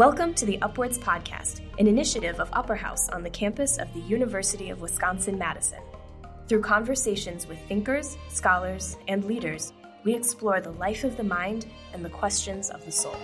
Welcome to the UpWords Podcast, an initiative of Upper House on the campus of the University of Wisconsin Madison. Through conversations with thinkers, scholars, and leaders, we explore the life of the mind and the questions of the soul.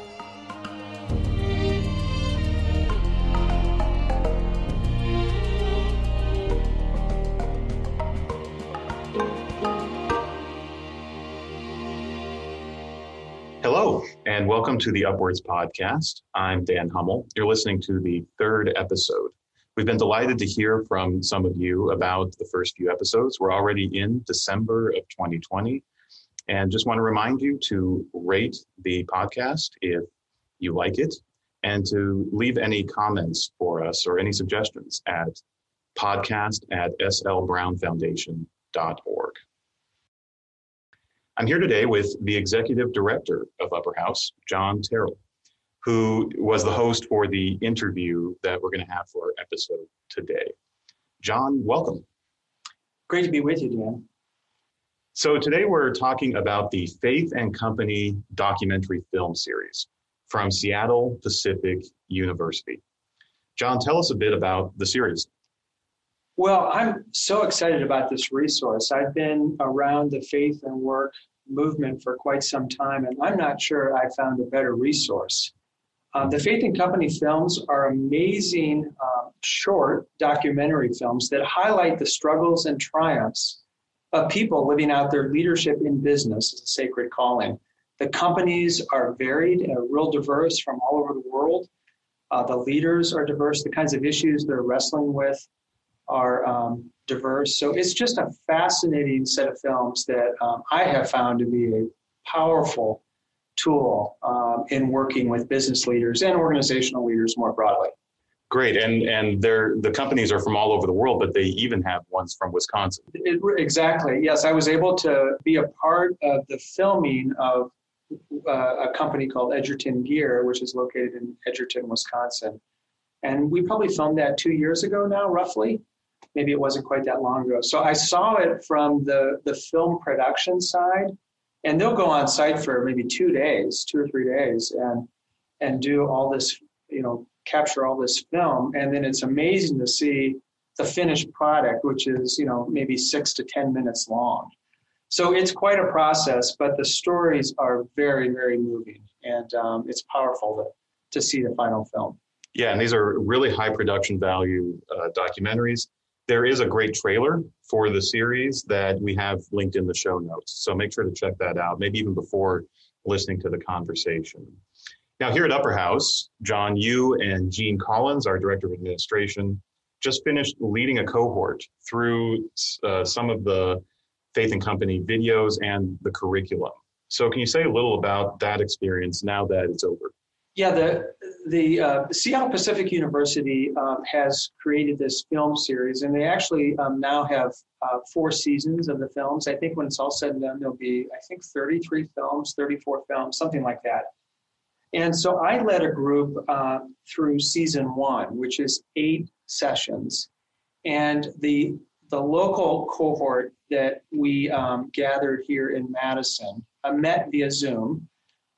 And welcome to the UpWords Podcast. I'm Dan Hummel. You're listening to the third episode. We've been delighted to hear from some of you about the first few episodes. We're already in December of 2020, and just want to remind you to rate the podcast if you like it and to leave any comments for us or any suggestions at podcast at slbrownfoundation.org. I'm here today with the executive director of Upper House, John Terrell, who was the host for the interview that we're going to have for our episode today. John, welcome. Great to be with you, Dan. So, today we're talking about the Faith and Company documentary film series from Seattle Pacific University. John, tell us a bit about the series. Well, I'm so excited about this resource. I've been around the faith and work movement for quite some time, and I'm not sure I found a better resource. Uh, the Faith and Company films are amazing uh, short documentary films that highlight the struggles and triumphs of people living out their leadership in business as a sacred calling. The companies are varied and real diverse from all over the world. Uh, the leaders are diverse, the kinds of issues they're wrestling with are um, diverse. So it's just a fascinating set of films that um, I have found to be a powerful tool um, in working with business leaders and organizational leaders more broadly. Great, and and they're the companies are from all over the world, but they even have ones from Wisconsin. It, exactly. Yes, I was able to be a part of the filming of uh, a company called Edgerton Gear, which is located in Edgerton, Wisconsin, and we probably filmed that two years ago now, roughly maybe it wasn't quite that long ago. So I saw it from the, the film production side, and they'll go on site for maybe two days, two or three days, and and do all this, you know, capture all this film, and then it's amazing to see the finished product, which is you know maybe six to ten minutes long. So it's quite a process, but the stories are very, very moving, and um, it's powerful to, to see the final film. Yeah, and these are really high production value uh, documentaries there is a great trailer for the series that we have linked in the show notes. So make sure to check that out, maybe even before listening to the conversation. Now, here at Upper House, John, you and Gene Collins, our Director of Administration, just finished leading a cohort through uh, some of the Faith and Company videos and the curriculum. So, can you say a little about that experience now that it's over? Yeah, the the uh, Seattle Pacific University um, has created this film series, and they actually um, now have uh, four seasons of the films. I think when it's all said and done, there'll be I think 33 films, 34 films, something like that. And so I led a group uh, through season one, which is eight sessions, and the the local cohort that we um, gathered here in Madison uh, met via Zoom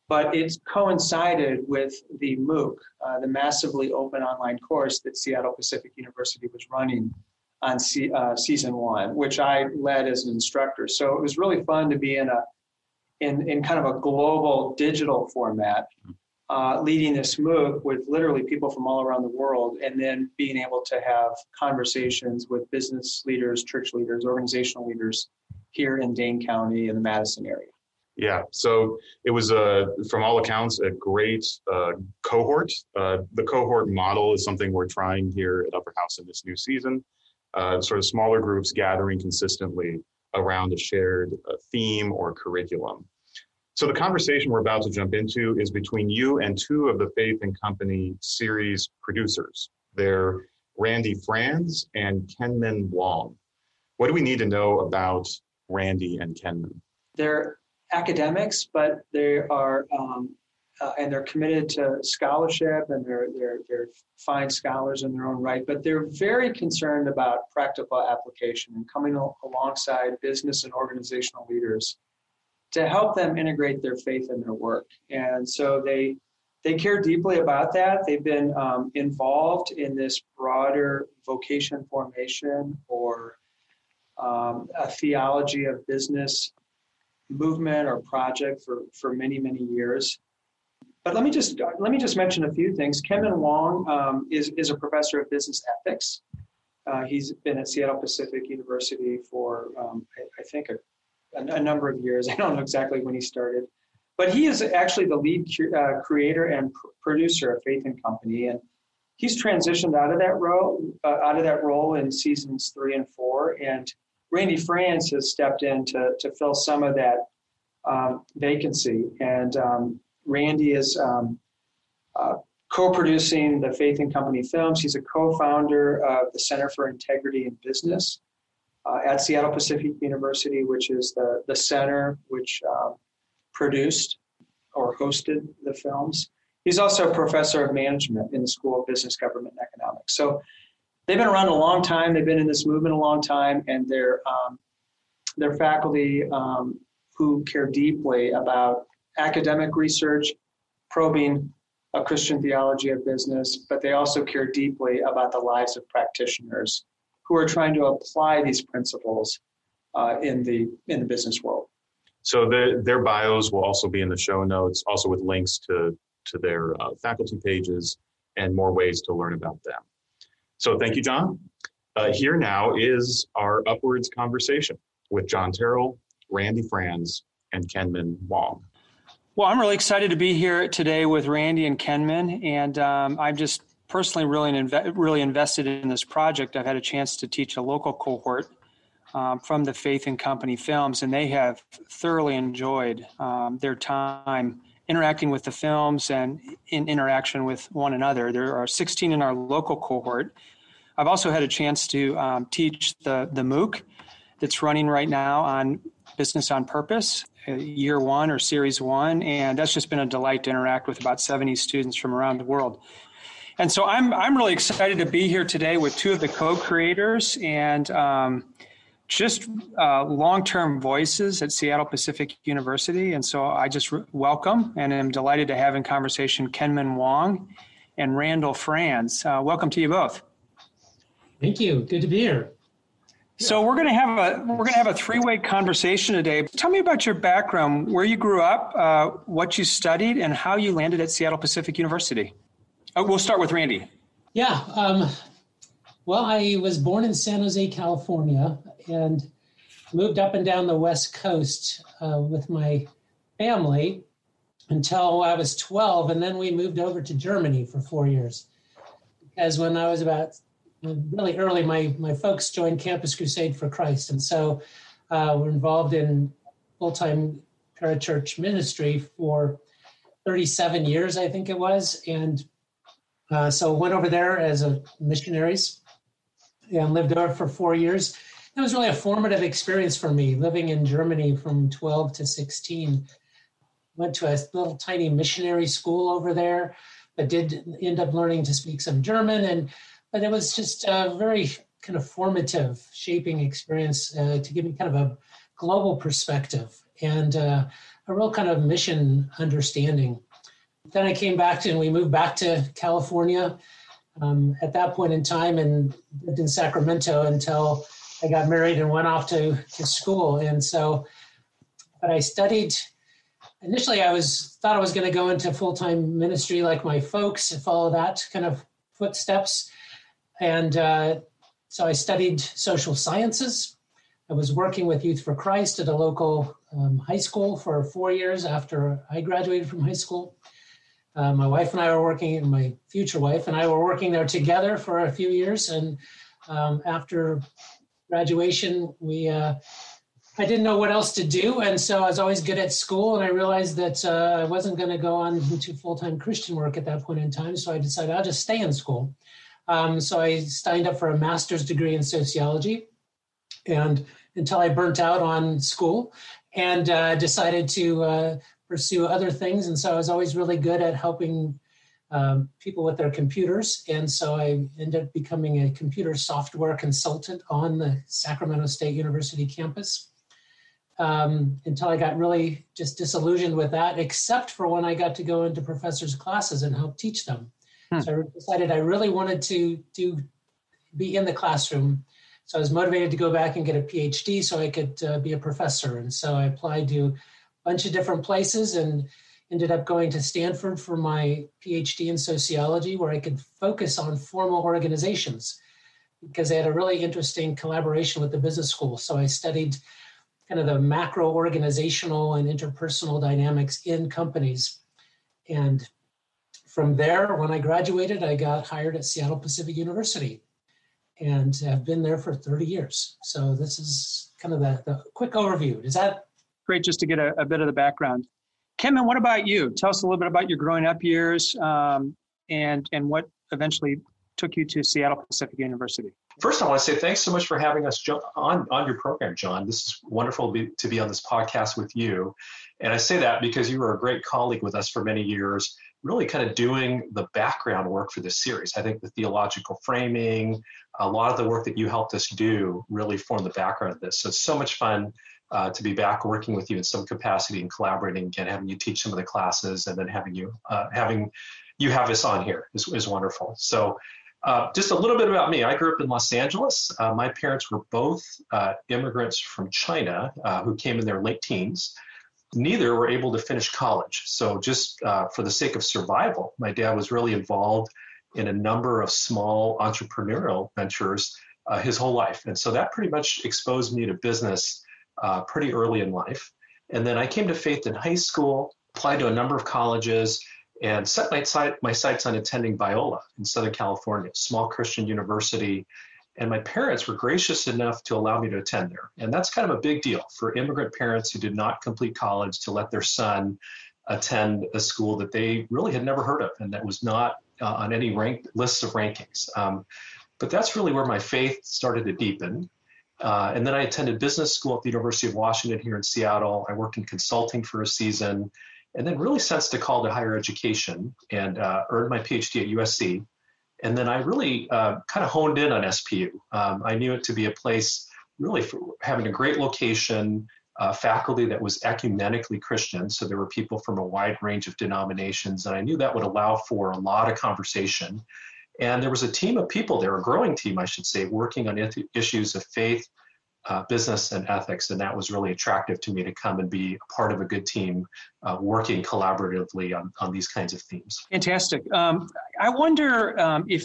but it's coincided with the MOOC, uh, the massively open online course that Seattle Pacific University was running on C, uh, season one, which I led as an instructor. So it was really fun to be in a in, in kind of a global digital format, uh, leading this MOOC with literally people from all around the world, and then being able to have conversations with business leaders, church leaders, organizational leaders here in Dane County in the Madison area. Yeah, so it was, uh, from all accounts, a great uh, cohort. Uh, the cohort model is something we're trying here at Upper House in this new season. Uh, sort of smaller groups gathering consistently around a shared uh, theme or curriculum. So the conversation we're about to jump into is between you and two of the Faith and Company series producers. They're Randy Franz and Kenman Wong. What do we need to know about Randy and Kenman? They're academics, but they are um, uh, and they're committed to scholarship and they're they're they're fine scholars in their own right. But they're very concerned about practical application and coming alongside business and organizational leaders to help them integrate their faith in their work. And so they they care deeply about that. They've been um, involved in this broader vocation formation or um, a theology of business movement or project for, for many, many years. But let me just let me just mention a few things. Kenman Wong um, is, is a professor of business ethics. Uh, he's been at Seattle Pacific University for, um, I, I, think, a, a, number of years. I don't know exactly when he started. But he is actually the lead uh, creator and pr- producer of Faith and Company. And he's transitioned out of that role, uh, out of that role in seasons three and four. And Randy Franz has stepped in to, to fill some of that um, vacancy. And um, Randy is um, uh, co-producing the Faith and Company films. He's a co-founder of the Center for Integrity in Business uh, at Seattle Pacific University, which is the, the center which um, produced or hosted the films. He's also a professor of management in the School of Business, Government, and Economics. So they've been around a long time. They've been in this movement a long time, and they're um, they're faculty um, who care deeply about academic research, probing a Christian theology of business, but they also care deeply about the lives of practitioners who are trying to apply these principles uh, in the in the business world. So the, their bios will also be in the show notes, also with links to to their uh, faculty pages and more ways to learn about them. So thank you, John. Uh, here now is our UpWords conversation with John Terrell, Randy Franz, and Kenman Wong. Well, I'm really excited to be here today with Randy and Kenman, and um, I'm just personally really inve- really invested in this project. I've had a chance to teach a local cohort um, from the Faith and Company films, and they have thoroughly enjoyed um, their time interacting with the films and in interaction with one another. There are 16 in our local cohort. I've also had a chance to um, teach the the MOOC that's running right now on business on purpose uh, year one or series one, and that's just been a delight to interact with about 70 students from around the world. And so I'm I'm really excited to be here today with two of the co-creators and um, just uh, long-term voices at Seattle Pacific University. And so I just re- welcome and am delighted to have in conversation Kenman Wong and Randall Franz. Uh, welcome to you both. Thank you. Good to be here. So we're going to have a we're going to have a three way conversation today. Tell me about your background, where you grew up, uh, what you studied, and how you landed at Seattle Pacific University. Uh, we'll start with Randy. Yeah. Um, well, I was born in San Jose, California, and moved up and down the West Coast uh, with my family until I was 12, and then we moved over to Germany for four years. Because when I was about really early, my, my folks joined Campus Crusade for Christ. And so uh, we're involved in full time parachurch ministry for 37 years, I think it was. And uh, so went over there as a missionaries and lived there for four years. It was really a formative experience for me living in Germany from 12 to 16. Went to a little tiny missionary school over there, but did end up learning to speak some German and but it was just a very kind of formative shaping experience uh, to give me kind of a global perspective and uh, a real kind of mission understanding. Then I came back to, and we moved back to California um, at that point in time and lived in Sacramento until I got married and went off to, to school. And so, but I studied, initially I was, thought I was going to go into full-time ministry like my folks, follow that kind of footsteps. And uh, so I studied social sciences. I was working with Youth for Christ at a local um, high school for four years after I graduated from high school. Uh, my wife and I were working, my future wife and I were working there together for a few years. And um, after graduation, we uh, I didn't know what else to do, and so I was always good at school. And I realized that uh, I wasn't going to go on into full time Christian work at that point in time. So I decided I'll just stay in school. Um, so I signed up for a master's degree in sociology, and until I burnt out on school, and uh, decided to uh, pursue other things. And so I was always really good at helping um, people with their computers, and so I ended up becoming a computer software consultant on the Sacramento State University campus. um, until I got really just disillusioned with that, except for when I got to go into professors' classes and help teach them. Hmm. So I decided I really wanted to do be in the classroom. So I was motivated to go back and get a PhD so I could uh, be a professor. And so I applied to a bunch of different places and ended up going to Stanford for my PhD in sociology, where I could focus on formal organizations because they had a really interesting collaboration with the business school. So I studied kind of the macro organizational and interpersonal dynamics in companies. And from there, when I graduated, I got hired at Seattle Pacific University and have been there for 30 years. So this is kind of the, the quick overview. Is that great just to get a, a bit of the background? Kenman, what about you? Tell us a little bit about your growing up years um, and and what eventually took you to Seattle Pacific University. First, I want to say thanks so much for having us on, on your program, John. This is wonderful to be, to be on this podcast with you. And I say that because you were a great colleague with us for many years, really kind of doing the background work for this series. I think the theological framing, a lot of the work that you helped us do really formed the background of this. So it's so much fun uh, to be back working with you in some capacity and collaborating again, having you teach some of the classes and then having you uh, having you have us on here is, is wonderful. So uh, just a little bit about me. I grew up in Los Angeles. Uh, my parents were both uh, immigrants from China uh, who came in their late teens. Neither were able to finish college. So, just for the sake of survival, my dad was really involved in a number of small entrepreneurial ventures his whole life. And so that pretty much exposed me to business pretty early in life. And then I came to faith in high school, applied to a number of colleges, and set my, sight, my sights on attending Biola in Southern California, small Christian university. And my parents were gracious enough to allow me to attend there. And that's kind of a big deal for immigrant parents who did not complete college to let their son attend a school that they really had never heard of and that was not uh, on any rank lists of rankings. Um, but that's really where my faith started to deepen. Uh, and then I attended business school at the University of Washington here in Seattle. I worked in consulting for a season and then really sensed a call to higher education and uh, earned my PhD at USC. And then I really uh, kind of honed in on SPU. Um, I knew it to be a place really for having a great location, uh, faculty that was ecumenically Christian. So there were people from a wide range of denominations. And I knew that would allow for a lot of conversation. And there was a team of people there, a growing team, I should say, working on issues of faith, uh, business and ethics, and that was really attractive to me to come and be a part of a good team uh, working collaboratively on, on these kinds of themes. Fantastic. Um, I wonder um, if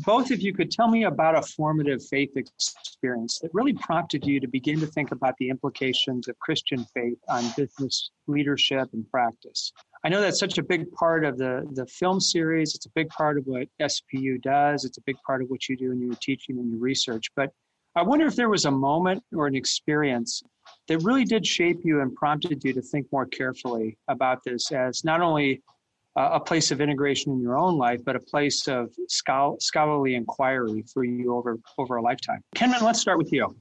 both of you could tell me about a formative faith experience that really prompted you to begin to think about the implications of Christian faith on business leadership and practice. I know that's such a big part of the, the film series. It's a big part of what SPU does. It's a big part of what you do in your teaching and your research. But I wonder if there was a moment or an experience that really did shape you and prompted you to think more carefully about this as not only a place of integration in your own life, but a place of scholarly inquiry for you over over a lifetime. Kenman, let's start with you.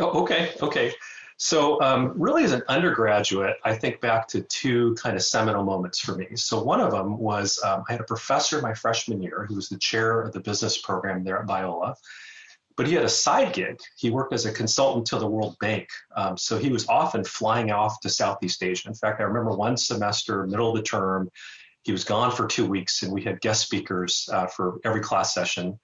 Oh, okay, okay. So, um, really, as an undergraduate, I think back to two kind of seminal moments for me. So, one of them was um, I had a professor my freshman year who was the chair of the business program there at Biola. But he had a side gig. He worked as a consultant to the World Bank. Um, so he was often flying off to Southeast Asia. In fact, I remember one semester, middle of the term, he was gone for two weeks and we had guest speakers uh, for every class session.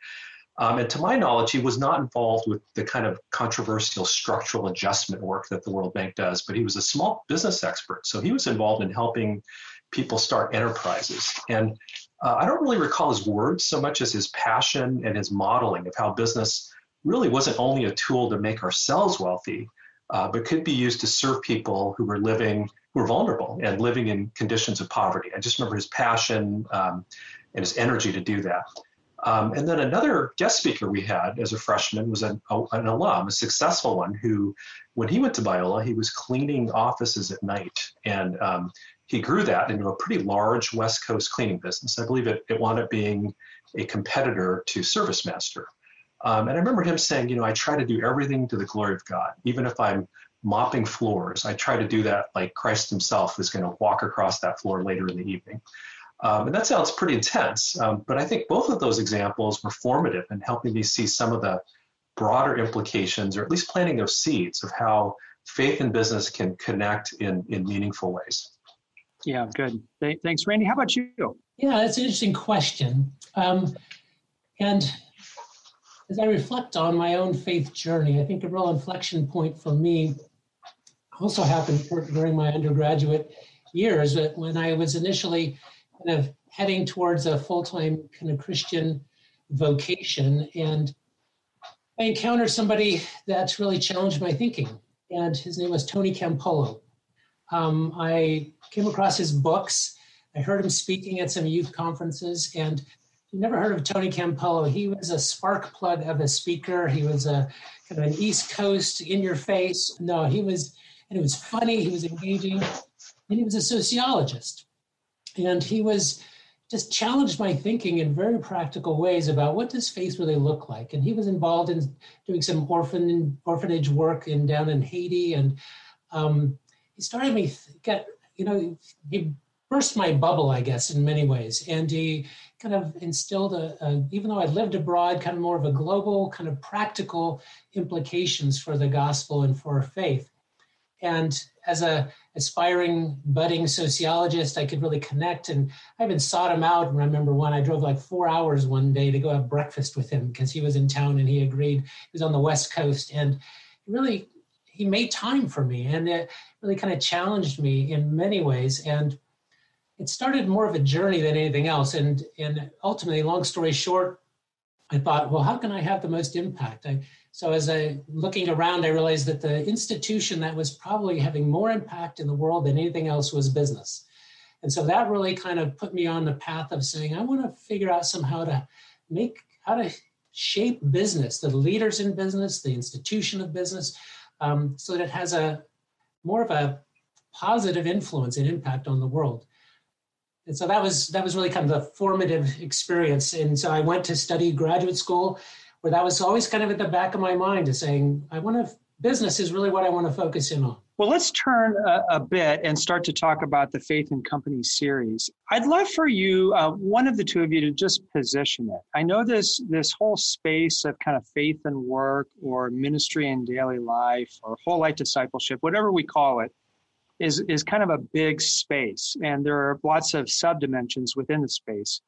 Um, and to my knowledge, he was not involved with the kind of controversial structural adjustment work that the World Bank does, but he was a small business expert. So he was involved in helping people start enterprises. And uh, I don't really recall his words so much as his passion and his modeling of how business really wasn't only a tool to make ourselves wealthy, uh, but could be used to serve people who were living, who were vulnerable and living in conditions of poverty. I just remember his passion um, and his energy to do that. Um, and then another guest speaker we had as a freshman was an, an alum, a successful one, who, when he went to Biola, he was cleaning offices at night. And um, he grew that into a pretty large West Coast cleaning business. I believe it, it wound up being a competitor to ServiceMaster. Um, and I remember him saying, you know, I try to do everything to the glory of God. Even if I'm mopping floors, I try to do that like Christ himself is going to walk across that floor later in the evening. Um, and that sounds pretty intense. Um, but I think both of those examples were formative in helping me see some of the broader implications, or at least planting those seeds of how faith and business can connect in, in meaningful ways. Yeah, good. Thanks, Randy. How about you? Yeah, that's an interesting question. Um, and as I reflect on my own faith journey, I think a real inflection point for me also happened during my undergraduate years when I was initially kind of heading towards a full time kind of Christian vocation. And I encountered somebody that really challenged my thinking, and his name was Tony Campolo. Um, I came across his books. I heard him speaking at some youth conferences, and you never heard of Tony Campolo. He was a spark plug of a speaker. He was a kind of an East Coast in your face. No, he was, and it was funny. He was engaging, and he was a sociologist, and he was just challenged my thinking in very practical ways about what does faith really look like. And he was involved in doing some orphan orphanage work in down in Haiti, and um, he started me get you know he burst my bubble, I guess, in many ways. And he kind of instilled a, a, even though I lived abroad, kind of more of a global, kind of practical implications for the gospel and for faith. And as a aspiring budding sociologist, I could really connect. And I even sought him out. And I remember when I drove like four hours one day to go have breakfast with him because he was in town and he agreed. He was on the West Coast, and really he made time for me, and it really kind of challenged me in many ways. And it started more of a journey than anything else. And, and ultimately, long story short, I thought, well, how can I have the most impact? I, so as I looking around, I realized that the institution that was probably having more impact in the world than anything else was business. And so that really kind of put me on the path of saying, I want to figure out somehow to make how to shape business, the leaders in business, the institution of business, um, so that it has a more of a positive influence and impact on the world and so that was that was really kind of the formative experience and so i went to study graduate school where that was always kind of at the back of my mind is saying i want to business is really what i want to focus in on. Well let's turn a, a bit and start to talk about the faith and company series. I'd love for you uh, one of the two of you to just position it. I know this this whole space of kind of faith and work or ministry and daily life or whole life discipleship whatever we call it is is kind of a big space, and there are lots of subdimensions within the space.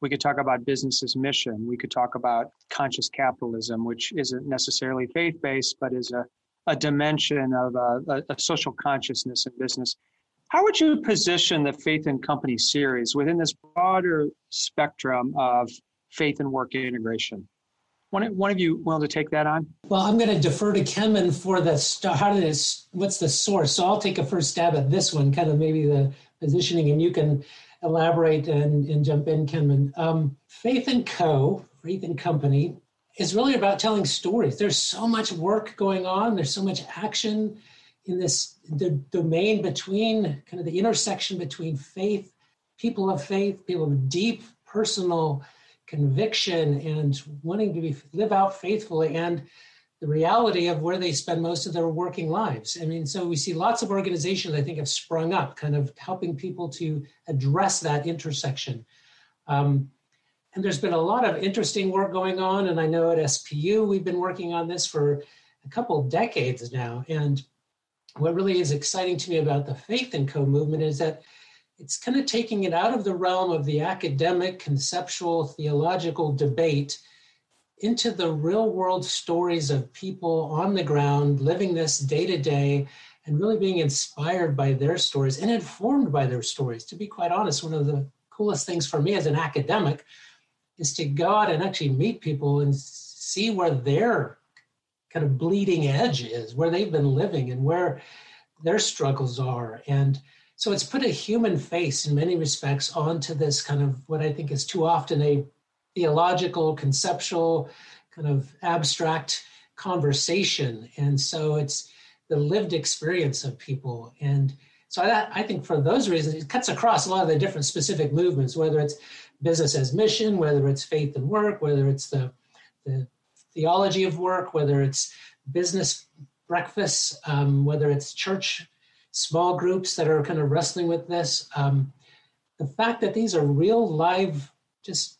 We could talk about business's mission. We could talk about conscious capitalism, which isn't necessarily faith based, but is a, a dimension of uh, a, a, social consciousness in business. How would you position the Faith and Company series within this broader spectrum of faith and work integration? One, one of you willing to take that on? Well, I'm going to defer to Kenman for the how did this, what's the source? So I'll take a first stab at this one, kind of maybe the positioning, and you can elaborate and, and jump in, Kenman. Um, Faith and Co. Faith and Company is really about telling stories. There's so much work going on. There's so much action in this the domain between kind of the intersection between faith, people of faith, people of deep personal conviction and wanting to be, live out faithfully and the reality of where they spend most of their working lives. I mean, so we see lots of organizations I think have sprung up, kind of helping people to address that intersection. Um, and there's been a lot of interesting work going on, and I know at SPU we've been working on this for a couple decades now. And what really is exciting to me about the Faith and Co movement is that it's kind of taking it out of the realm of the academic, conceptual, theological debate into the real world stories of people on the ground living this day to day and really being inspired by their stories and informed by their stories. To be quite honest, one of the coolest things for me as an academic is to go out and actually meet people and see where their kind of bleeding edge is, where they've been living and where their struggles are. And so it's put a human face in many respects onto this kind of what I think is too often a theological, conceptual, kind of abstract conversation. And so it's the lived experience of people. And so I, I think for those reasons, it cuts across a lot of the different specific movements, whether it's business as mission, whether it's faith and work, whether it's the, the theology of work, whether it's business breakfasts, um, whether it's church small groups that are kind of wrestling with this. Um, the fact that these are real live, just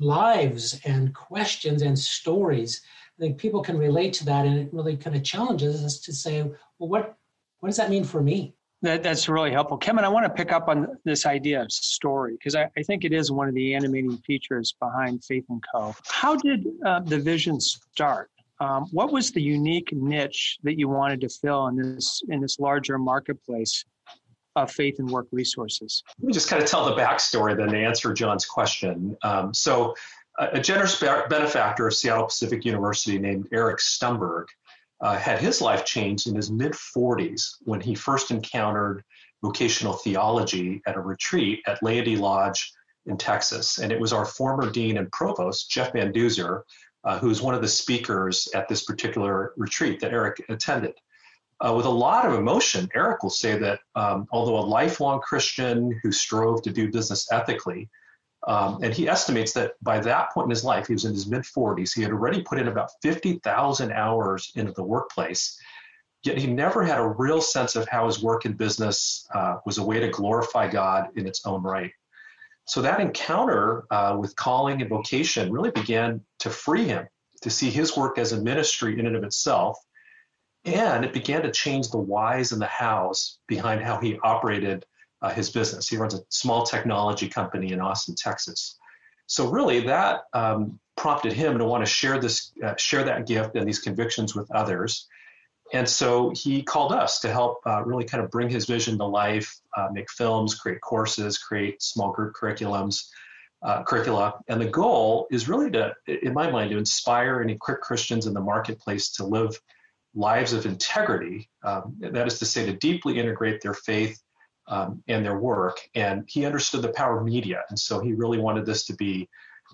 lives and questions and stories I think people can relate to that, and it really kind of challenges us to say, well, what what does that mean for me? That, that's really helpful. Kevin, I want to pick up on this idea of story because I, I, think it is one of the animating features behind Faith and Co. How did uh, the vision start? Um, what was the unique niche that you wanted to fill in this in this larger marketplace faith and work resources? Let me just kind of tell the backstory then to answer John's question. Um, so, a generous benefactor of Seattle Pacific University named Eric Stumberg uh, had his life changed in his mid 40s when he first encountered vocational theology at a retreat at Laity Lodge in Texas. And it was our former dean and provost, Jeff Van Duzer, uh, who's one of the speakers at this particular retreat that Eric attended. Uh, with a lot of emotion, Eric will say that um, although a lifelong Christian who strove to do business ethically, um, and he estimates that by that point in his life, he was in his mid 40s, he had already put in about 50,000 hours into the workplace. Yet he never had a real sense of how his work in business uh, was a way to glorify God in its own right. So that encounter uh, with calling and vocation really began to free him to see his work as a ministry in and of itself. And it began to change the whys and the hows behind how he operated uh, his business. He runs a small technology company in Austin, Texas. So really, that um, prompted him to want to share this, uh, share that gift and these convictions with others. And so he called us to help uh, really kind of bring his vision to life, uh, make films, create courses, create small group curriculums, uh, curricula. And the goal is really to, in my mind, to inspire and equip Christians in the marketplace to live lives of integrity. Um, that is to say, to deeply integrate their faith um, and their work. And he understood the power of media. And so he really wanted this to be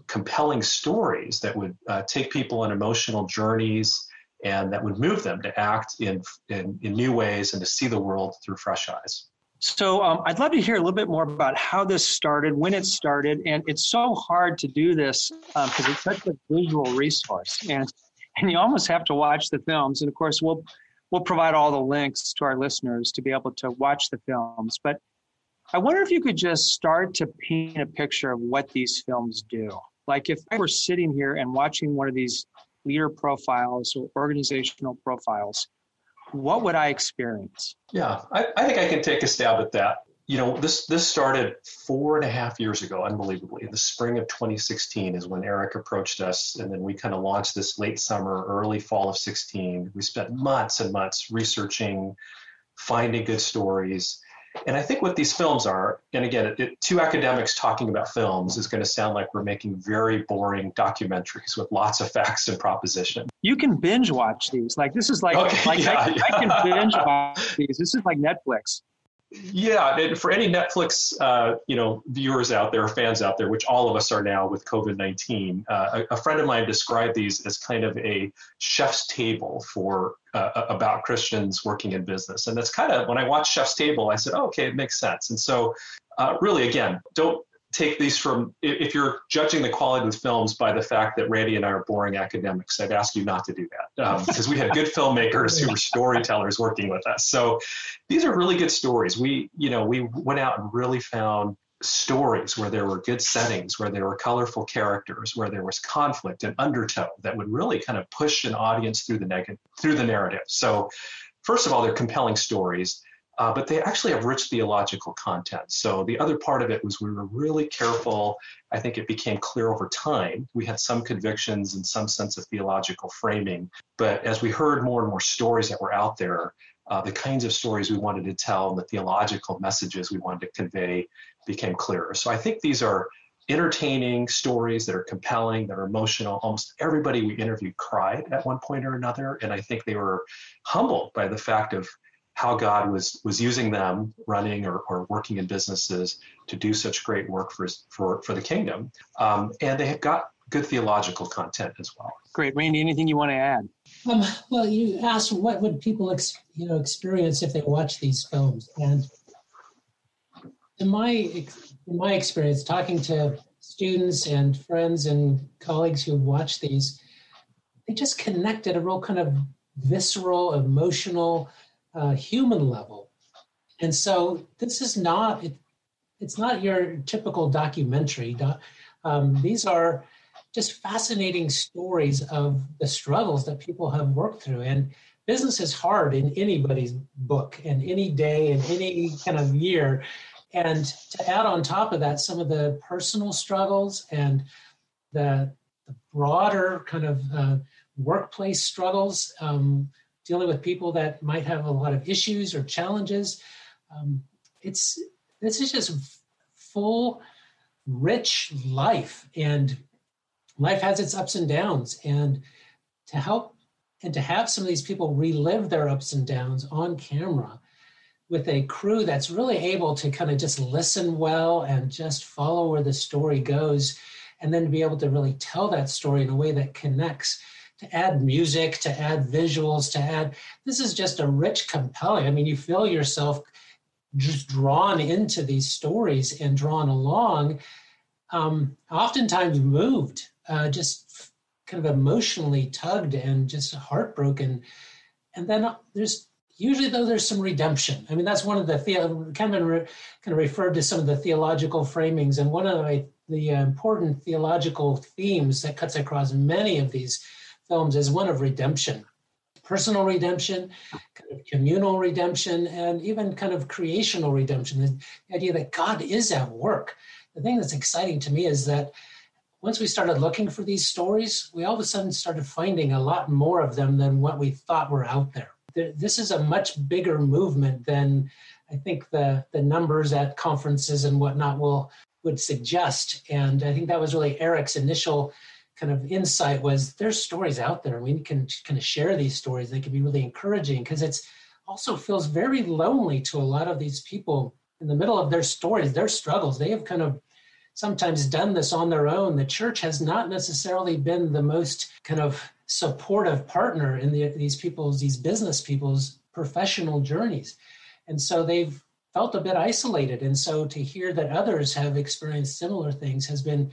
compelling stories that would uh, take people on emotional journeys and that would move them to act in, in, in new ways and to see the world through fresh eyes. So um, I'd love to hear a little bit more about how this started, when it started, and it's so hard to do this because um, it's such a visual resource, and and you almost have to watch the films. And of course, we'll we'll provide all the links to our listeners to be able to watch the films. But I wonder if you could just start to paint a picture of what these films do. Like if I were sitting here and watching one of these leader profiles or organizational profiles, what would I experience? Yeah, I, I think I can take a stab at that you know, this this started four and a half years ago, unbelievably. In the spring of 2016 is when Eric approached us, and then we kind of launched this late summer, early fall of 16. We spent months and months researching, finding good stories. And I think what these films are, and again, it, it, two academics talking about films is going to sound like we're making very boring documentaries with lots of facts and proposition. You can binge watch these. Like this is like, okay, like yeah, I, yeah. I can binge watch these. This is like Netflix. Yeah, for any Netflix, uh, you know, viewers out there, fans out there, which all of us are now with COVID nineteen, uh, a, a, friend of mine described these as kind of a chef's table for uh, about Christians working in business, and that's kind of when I watched Chef's Table, I said, oh, okay, it makes sense. And so, uh, really, again, don't take these from if you're judging the quality of the films by the fact that Randy and I are boring academics, I'd ask you not to do that um, because we had good filmmakers who were storytellers working with us. So these are really good stories. We, you know, we went out and really found stories where there were good settings, where there were colorful characters, where there was conflict and undertow that would really kind of push an audience through the negative, through the narrative. So first of all, they're compelling stories uh, but they actually have rich theological content. So the other part of it was we were really careful. I think it became clear over time. We had some convictions and some sense of theological framing. But as we heard more and more stories that were out there, uh, the kinds of stories we wanted to tell and the theological messages we wanted to convey became clearer. So I think these are entertaining stories that are compelling, that are emotional. Almost everybody we interviewed cried at one point or another. And I think they were humbled by the fact of how God was was using them running or, or working in businesses to do such great work for for for the kingdom, um, and they have got good theological content as well. Great, Randy. Anything you want to add? Um, well, you asked what would people ex- you know experience if they watch these films, and in my in my experience, talking to students and friends and colleagues who watch these, they just connect at a real kind of visceral, emotional uh, human level. And so this is not it, it's not your typical documentary. Um, these are just fascinating stories of the struggles that people have worked through. And business is hard in anybody's book and any day and any kind of year. And to add on top of that, some of the personal struggles and the, the broader kind of uh, workplace struggles, um, dealing with people that might have a lot of issues or challenges. Um, it's this is just full, rich life, and life has its ups and downs. And to help and to have some of these people relive their ups and downs on camera with a crew that's really able to kind of just listen well and just follow where the story goes and then to be able to really tell that story in a way that connects to add music to add visuals to add this is just a rich compelling i mean you feel yourself just drawn into these stories and drawn along um, oftentimes moved uh, just kind of emotionally tugged and just heartbroken. And then there's usually though there's some redemption. I mean that's one of the, the kind of kind of referred to some of the theological framings. And one of the, the important theological themes that cuts across many of these films is one of redemption personal redemption kind of communal redemption and even kind of creational redemption. The idea that god is at work. The thing that's exciting to me is that once we started looking for these stories we all of a sudden started finding a lot more of them than what we thought were out there. This is a much bigger movement than I think the the numbers at conferences and whatnot will would suggest. And I think that was really Eric's initial kind of insight was there's stories out there. We can kind of share these stories. They can be really encouraging because it's also feels very lonely to a lot of these people in the middle of their stories, their struggles. They have kind of sometimes done this on their own. The church has not necessarily been the most kind of supportive partner in the, these people's, these business people's professional journeys. And so they've felt a bit isolated. And so to hear that others have experienced similar things has been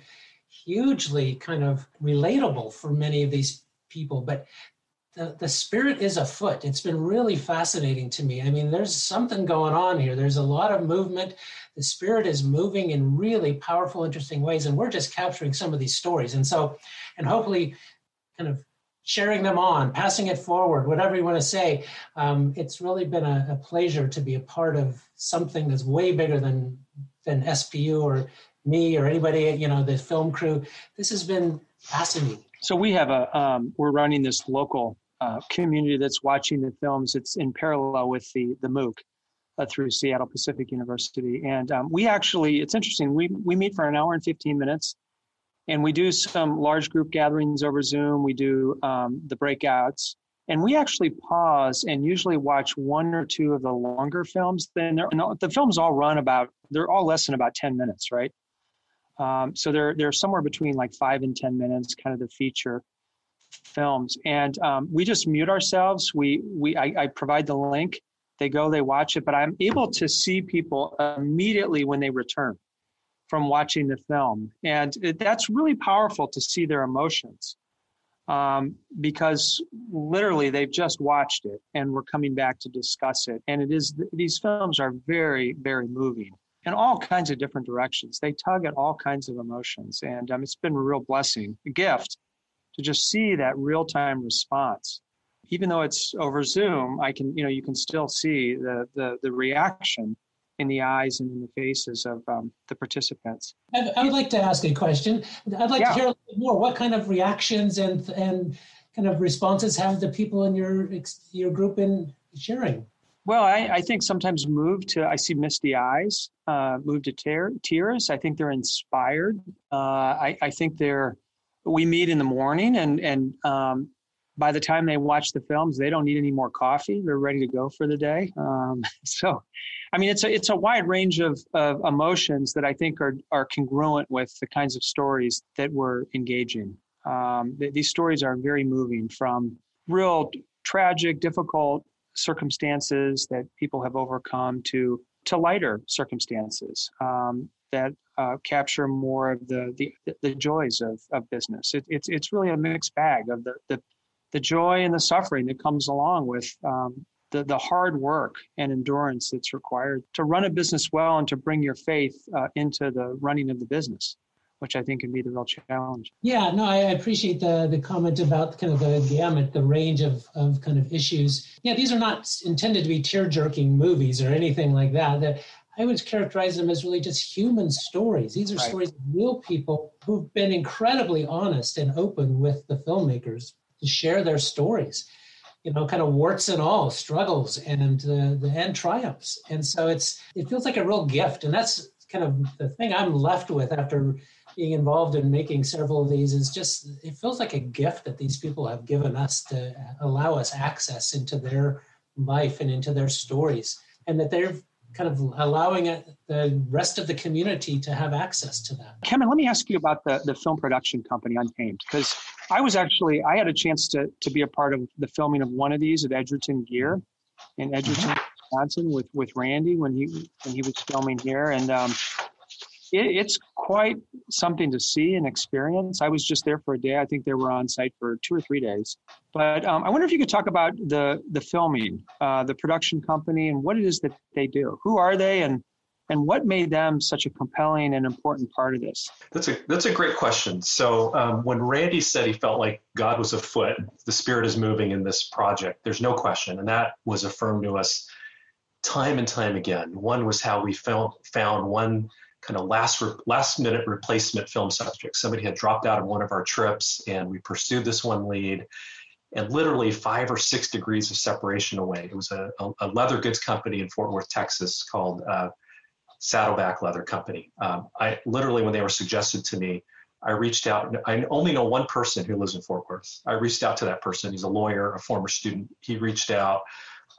hugely kind of relatable for many of these people. But the, the spirit is afoot. It's been really fascinating to me. I mean, there's something going on here. There's a lot of movement. The spirit is moving in really powerful, interesting ways. And we're just capturing some of these stories. And so, and hopefully, kind of sharing them on, passing it forward, whatever you want to say. Um, it's really been a, a, pleasure to be a part of something that's way bigger than than SPU or me or anybody, you know, the film crew. This has been fascinating. So we have a um, we're running this local uh, community that's watching the films. It's in parallel with the the MOOC. Uh, through Seattle Pacific University, and um, we actually, it's interesting. We we meet for an hour and fifteen minutes, and we do some large group gatherings over Zoom. We do um, the breakouts, and we actually pause and usually watch one or two of the longer films. Then the films all run about they're all less than about ten minutes, right? Um, so they're they're somewhere between like five and ten minutes, kind of the feature films. And um, we just mute ourselves. We we I, I provide the link. They go, they watch it, but I'm able to see people immediately when they return from watching the film. And it, that's really powerful to see their emotions um, because literally they've just watched it and we're coming back to discuss it. And it is, these films are very, very moving in all kinds of different directions. They tug at all kinds of emotions. And um, it's been a real blessing, a gift to just see that real time response. Even though it's over Zoom, I can, you know, you can still see the, the, the reaction in the eyes and in the faces of um, the participants. I, I, would like to ask a question. I'd like yeah. to hear a little more. What kind of reactions and and kind of responses have the people in your your group been sharing? Well, I, I think sometimes moved to I see misty eyes, uh, moved to tear, tears. I think they're inspired. Uh, I, I think they're. We meet in the morning, and and um, by the time they watch the films, they don't need any more coffee. They're ready to go for the day. Um, so, I mean, it's a it's a wide range of, of emotions that I think are are congruent with the kinds of stories that we're engaging. Um, th- these stories are very moving, from real tragic, difficult circumstances that people have overcome to to lighter circumstances um, that uh, capture more of the, the the joys of, of business. It, it's it's really a mixed bag of the, the the joy and the suffering that comes along with um, the, the hard work and endurance that's required to run a business well and to bring your faith uh, into the running of the business. Which I think can be the real challenge. Yeah, no, I appreciate the the comment about kind of the gamut, um, the range of of kind of issues. Yeah, these are not intended to be tear jerking movies or anything like that. I would characterize them as really just human stories. These are right. stories of real people who've been incredibly honest and open with the filmmakers to share their stories. You know, kind of warts and all, struggles and uh, the the end triumphs. And so it's it feels like a real gift, and that's kind of the thing I'm left with after being involved in making several of these is just it feels like a gift that these people have given us to uh, allow us access into their life and into their stories and that they're kind of allowing it, the rest of the community to have access to that. Kenman, let me ask you about the, the film production company Untamed, because I was actually, I had a chance to, to be a part of the filming of one of these at Edgerton Gear in Edgerton, mm-hmm. Wisconsin with, with Randy when he, when he was filming here. And um, it, it's quite something to see and experience. I was just there for a day. I think they were on site for two or three days. But um, I wonder if you could talk about the the filming, uh, the production company, and what it is that they do. Who are they, and and what made them such a compelling and important part of this? That's a that's a great question. So um, when Randy said he felt like God was afoot, the Spirit is moving in this project. There's no question, and that was affirmed to us time and time again. One was how we found found one kind of last re- last minute replacement film subject. Somebody had dropped out of one of our trips, and we pursued this one lead. And literally five or six degrees of separation away. It was a, a, leather goods company in Fort Worth, Texas, called uh, Saddleback Leather Company. Um, I literally, when they were suggested to me, I reached out. I only know one person who lives in Fort Worth. I reached out to that person. He's a lawyer, a former student. He reached out.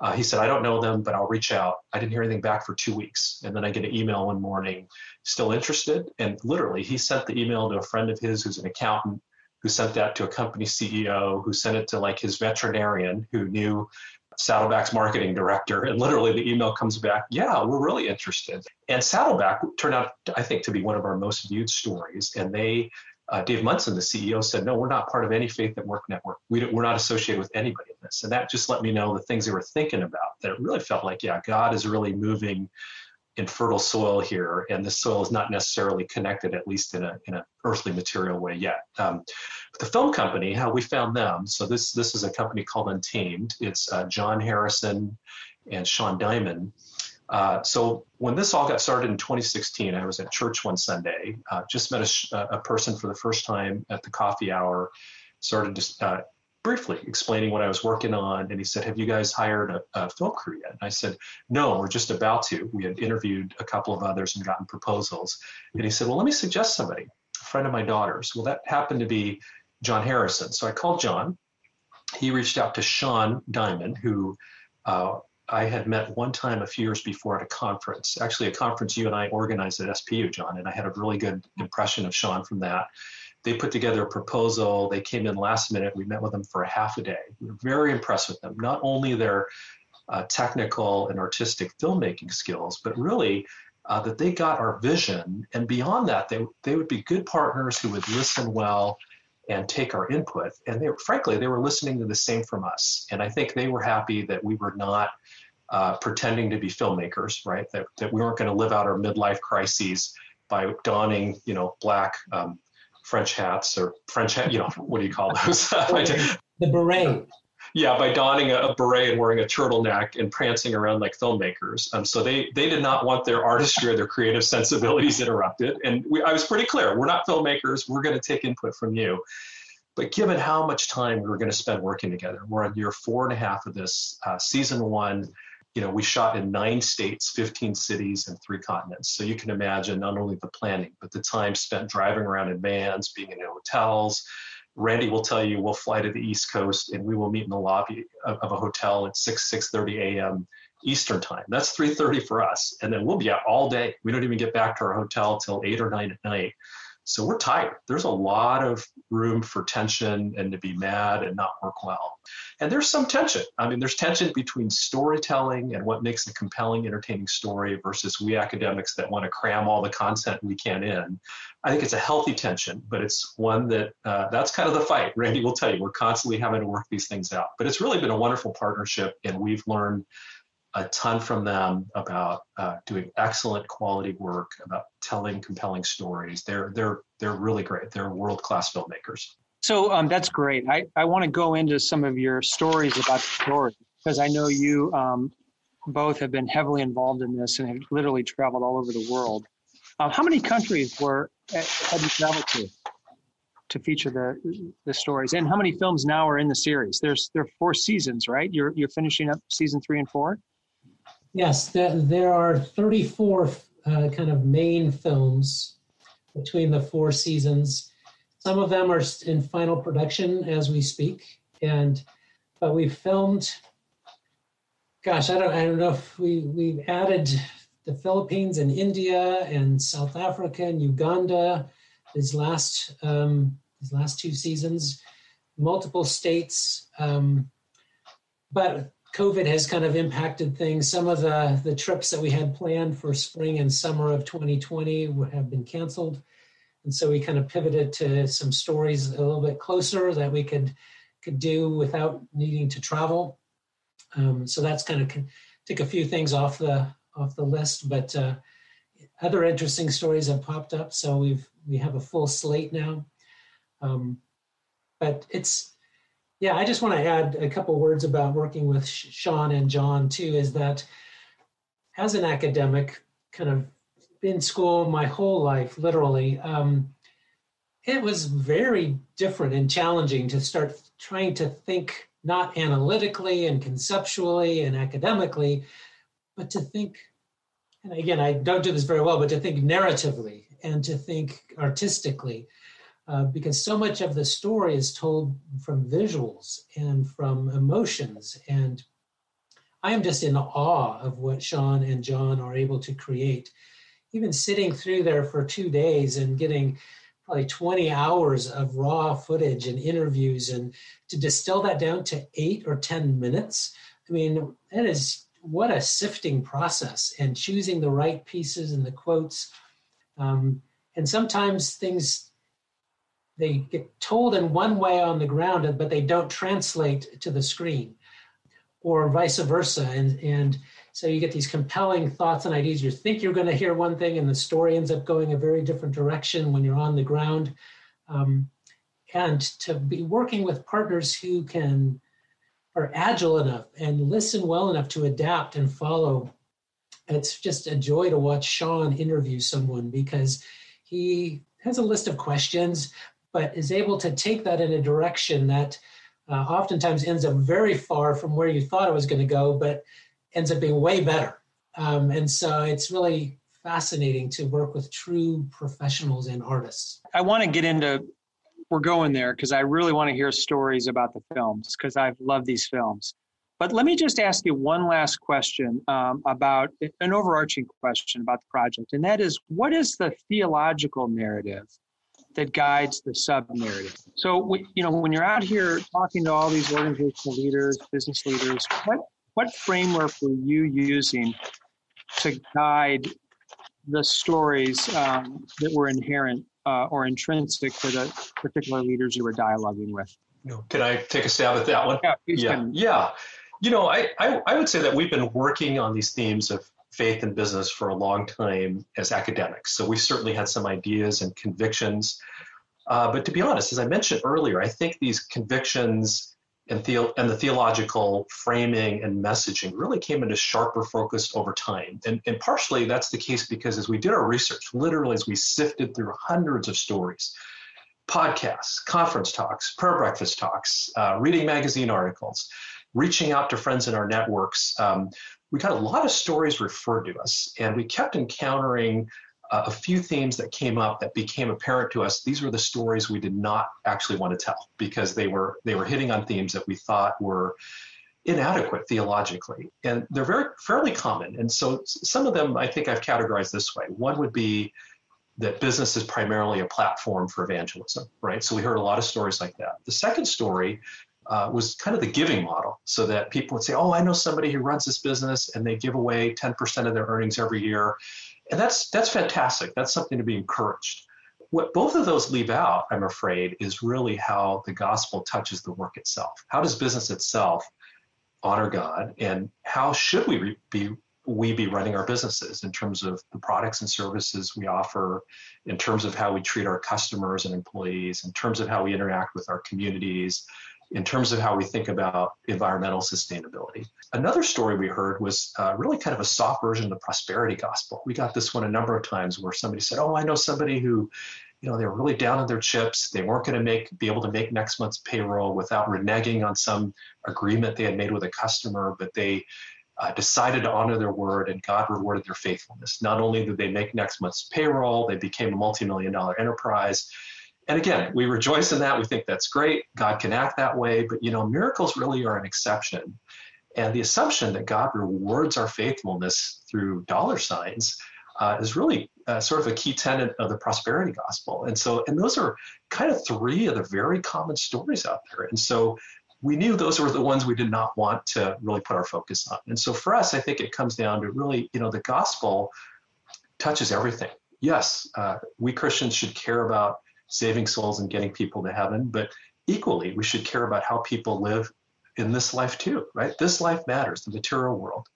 Uh, he said, I don't know them, but I'll reach out. I didn't hear anything back for two weeks. And then I get an email one morning, still interested. And literally, he sent the email to a friend of his who's an accountant, who sent that to a company CEO, who sent it to like his veterinarian who knew Saddleback's marketing director. And literally, the email comes back, Yeah, we're really interested. And Saddleback turned out, I think, to be one of our most viewed stories. And they uh, Dave Munson, the CEO, said, "No, we're not part of any Faith at Work network. We we're not associated with anybody in this." And that just let me know the things they were thinking about. That it really felt like, yeah, God is really moving in fertile soil here, and this soil is not necessarily connected, at least in a in an earthly material way yet. Um, the film company, how we found them. So this this is a company called Untamed. It's uh, John Harrison and Sean Diamond. Uh, so when this all got started in 2016, I was at church one Sunday, uh, just met a, a, person for the first time at the coffee hour, started just uh, briefly explaining what I was working on. And he said, have you guys hired a, a, film crew yet? And I said, no, we're just about to. We had interviewed a couple of others and gotten proposals. And he said, well, let me suggest somebody, a friend of my daughter's. Well, that happened to be John Harrison. So I called John. He reached out to Sean Diamond, who uh, I had met one time a few years before at a conference, actually a conference you and I organized at SPU, John, and I had a really good impression of Sean from that. They put together a proposal. They came in last minute. We met with them for a half a day. We were very impressed with them. Not only their uh, technical and artistic filmmaking skills, but really uh, that they got our vision. And beyond that, they, they would be good partners who would listen well and take our input. And they, frankly, they were listening to the same from us. And I think they were happy that we were not uh, pretending to be filmmakers, right? That, that we weren't going to live out our midlife crises by donning, you know, black um, French hats or French hat, you know, what do you call those? the beret. Yeah, by donning a, a, beret and wearing a turtleneck and prancing around like filmmakers. Um, so they they did not want their artistry or their creative sensibilities interrupted. And we, I was pretty clear: we're not filmmakers. We're going to take input from you. But given how much time we were going to spend working together, we're on year four and a half of this. Uh, season one, you know, we shot in nine states, 15 cities, and three continents. So you can imagine not only the planning, but the time spent driving around in vans, being in hotels. Randy will tell you we'll fly to the East Coast and we will meet in the lobby of, a hotel at 6, 6.30 a.m. Eastern time. That's 3.30 for us. And then we'll be out all day. We don't even get back to our hotel till 8 or 9 at night. So we're tired. There's a lot of room for tension and to be mad and not work well. And there's some tension. I mean, there's tension between storytelling and what makes a compelling, entertaining story versus we academics that want to cram all the content we can in. I think it's a healthy tension, but it's one that uh, that's kind of the fight. Randy will tell you, we're constantly having to work these things out. But it's really been a wonderful partnership, and we've learned a ton from them about uh, doing excellent quality work, about telling compelling stories. They're they're they're really great. They're world class filmmakers. So um, that's great. I, I want to go into some of your stories about the story because I know you um, both have been heavily involved in this and have literally traveled all over the world. Um, how many countries were have you traveled to to feature the the stories, and how many films now are in the series? There's there are four seasons, right? You're you're finishing up season three and four. Yes, there, there are 34 uh, kind of main films between the four seasons. Some of them are in final production as we speak, and but we filmed. Gosh, I don't, I don't know if we we've added the Philippines and India and South Africa and Uganda. These last um, these last two seasons, multiple states, um, but COVID has kind of impacted things. Some of the the trips that we had planned for spring and summer of 2020 have been canceled. And so we kind of pivoted to some stories a little bit closer that we could could do without needing to travel. Um, so that's kind of took a few things off the off the list, but uh, other interesting stories have popped up. So we've we have a full slate now. Um, but it's yeah, I just want to add a couple words about working with Sean and John too. Is that as an academic, kind of in school my whole life, literally. Um, it was very different and challenging to start trying to think not analytically and conceptually and academically, but to think, and again, I don't do this very well, but to think narratively and to think artistically, uh, because so much of the story is told from visuals and from emotions. And I am just in awe of what Sean and John are able to create even sitting through there for two days and getting probably 20 hours of raw footage and interviews and to distill that down to eight or 10 minutes. I mean, that is what a sifting process and choosing the right pieces and the quotes. Um, and sometimes things they get told in one way on the ground, but they don't translate to the screen, or vice versa. And and so you get these compelling thoughts and ideas. You think you're going to hear one thing, and the story ends up going a very different direction when you're on the ground. Um, and to be working with partners who can are agile enough and listen well enough to adapt and follow. It's just a joy to watch Sean interview someone because he has a list of questions, but is able to take that in a direction that uh, oftentimes ends up very far from where you thought it was going to go, but ends up being way better. Um, and so it's really fascinating to work with true professionals and artists. I want to get into, we're going there because I really want to hear stories about the films because I've loved these films. But let me just ask you one last question um, about an overarching question about the project, and that is what is the theological narrative that guides the sub narrative? So, you know, when you're out here talking to all these organizational leaders, business leaders, what what framework were you using to guide the stories um, that were inherent uh, or intrinsic to the particular leaders you were dialoguing with? Can I take a stab at that one? Yeah, yeah. yeah. You know, I, I, I would say that we've been working on these themes of faith and business for a long time as academics. So we certainly had some ideas and convictions. Uh, but to be honest, as I mentioned earlier, I think these convictions and, the, and the theological framing and messaging really came into sharper focus over time. And, and partially that's the case because as we did our research, literally as we sifted through hundreds of stories, podcasts, conference talks, prayer breakfast talks, uh, reading magazine articles, reaching out to friends in our networks, um, we got a lot of stories referred to us, and we kept encountering uh, a few themes that came up that became apparent to us. These were the stories we did not actually want to tell because they were they were hitting on themes that we thought were inadequate theologically, and they're very fairly common. And so some of them I think I've categorized this way. One would be that business is primarily a platform for evangelism, right? So we heard a lot of stories like that. The second story uh, was kind of the giving model so that people would say, Oh, I know somebody who runs this business and they give away 10% of their earnings every year. And that's that's fantastic. That's something to be encouraged. What both of those leave out, I'm afraid, is really how the gospel touches the work itself. How does business itself honor God and how should we be we be running our businesses in terms of the products and services we offer, in terms of how we treat our customers and employees, in terms of how we interact with our communities, in terms of how we think about environmental sustainability. Another story we heard was uh, really kind of a soft version of the prosperity gospel. We got this one a number of times where somebody said, "Oh, I know somebody who." You know, they were really down on their chips. They weren't going to make be able to make next month's payroll without reneging on some agreement they had made with a customer, but they uh, decided to honor their word and God rewarded their faithfulness. Not only did they make next month's payroll, they became a multi million dollar enterprise. And again, we rejoice in that. We think that's great. God can act that way. But, you know, miracles really are an exception. And the assumption that God rewards our faithfulness through dollar signs uh, is really uh, sort of a key tenet of the prosperity gospel. And so, and those are kind of three of the very common stories out there. And so, we knew those were the ones we did not want to really put our focus on. And so for us, I think it comes down to really, you know, the gospel touches everything. Yes, uh, we Christians should care about saving souls and getting people to heaven, but equally, we should care about how people live in this life too, right? This life matters, the material world.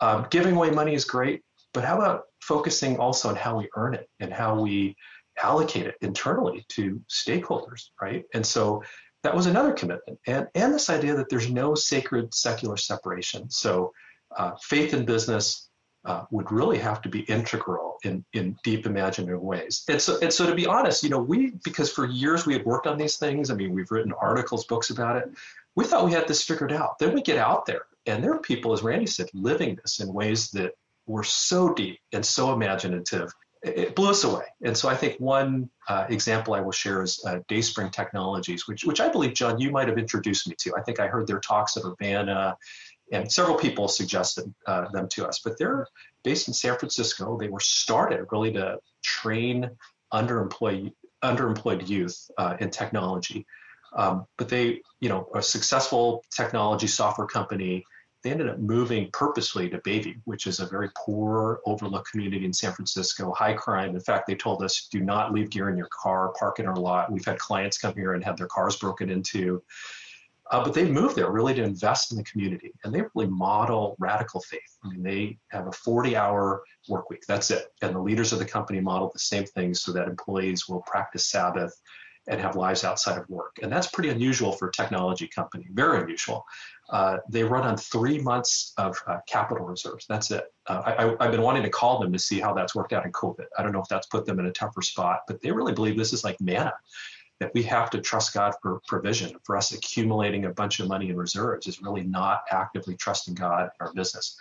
Um, giving away money is great, but how about focusing also on how we earn it and how we allocate it internally to stakeholders, right? And so that was another commitment. And, and this idea that there's no sacred secular separation. So uh, faith and business uh, would really have to be integral in, in deep imaginative ways. And so, and so to be honest, you know, we, because for years we had worked on these things, I mean, we've written articles, books about it. We thought we had this figured out. Then we get out there and there are people, as Randy said, living this in ways that were so deep and so imaginative it blew us away. And so I think one uh, example I will share is uh, Dayspring Technologies, which, which I believe, John, you might have introduced me to. I think I heard their talks at Urbana, and several people suggested uh, them to us. But they're based in San Francisco. They were started really to train underemployed, underemployed youth uh, in technology. Um, but they, you know, a successful technology software company they ended up moving purposely to Bayview, which is a very poor, overlooked community in San Francisco, high crime. In fact, they told us, do not leave gear in your car, park in our lot. We've had clients come here and have their cars broken into. Uh, but they moved there really to invest in the community, and they really model radical faith. I mean, they have a 40-hour work week. That's it. And the leaders of the company model the same thing so that employees will practice Sabbath and have lives outside of work. And that's pretty unusual for a technology company, very unusual. Uh, they run on three months of uh, capital reserves. That's it. Uh, I, have been wanting to call them to see how that's worked out in COVID. I don't know if that's put them in a tougher spot, but they really believe this is like manna, that we have to trust God for provision. For us, accumulating a bunch of money in reserves is really not actively trusting God in our business.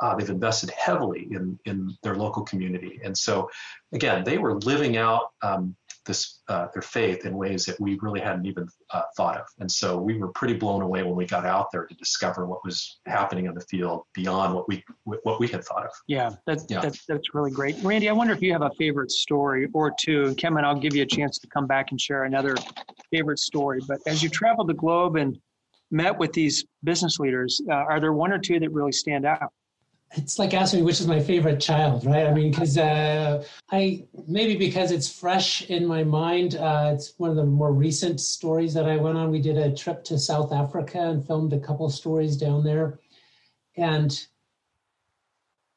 Uh, they've invested heavily in, in their local community. And so, again, they were living out um, this uh, their faith in ways that we really hadn't even uh, thought of. And so we were pretty blown away when we got out there to discover what was happening in the field beyond what we what we had thought of. Yeah, that's yeah. That's, that's really great, Randy. I wonder if you have a favorite story or two. And Kenman, I'll give you a chance to come back and share another favorite story. But as you traveled the globe and met with these business leaders, uh, are there one or two that really stand out? It's like asking me which is my favorite child, right? I mean, because uh, I maybe because it's fresh in my mind. Uh, it's one of the more recent stories that I went on. We did a trip to South Africa and filmed a couple stories down there, and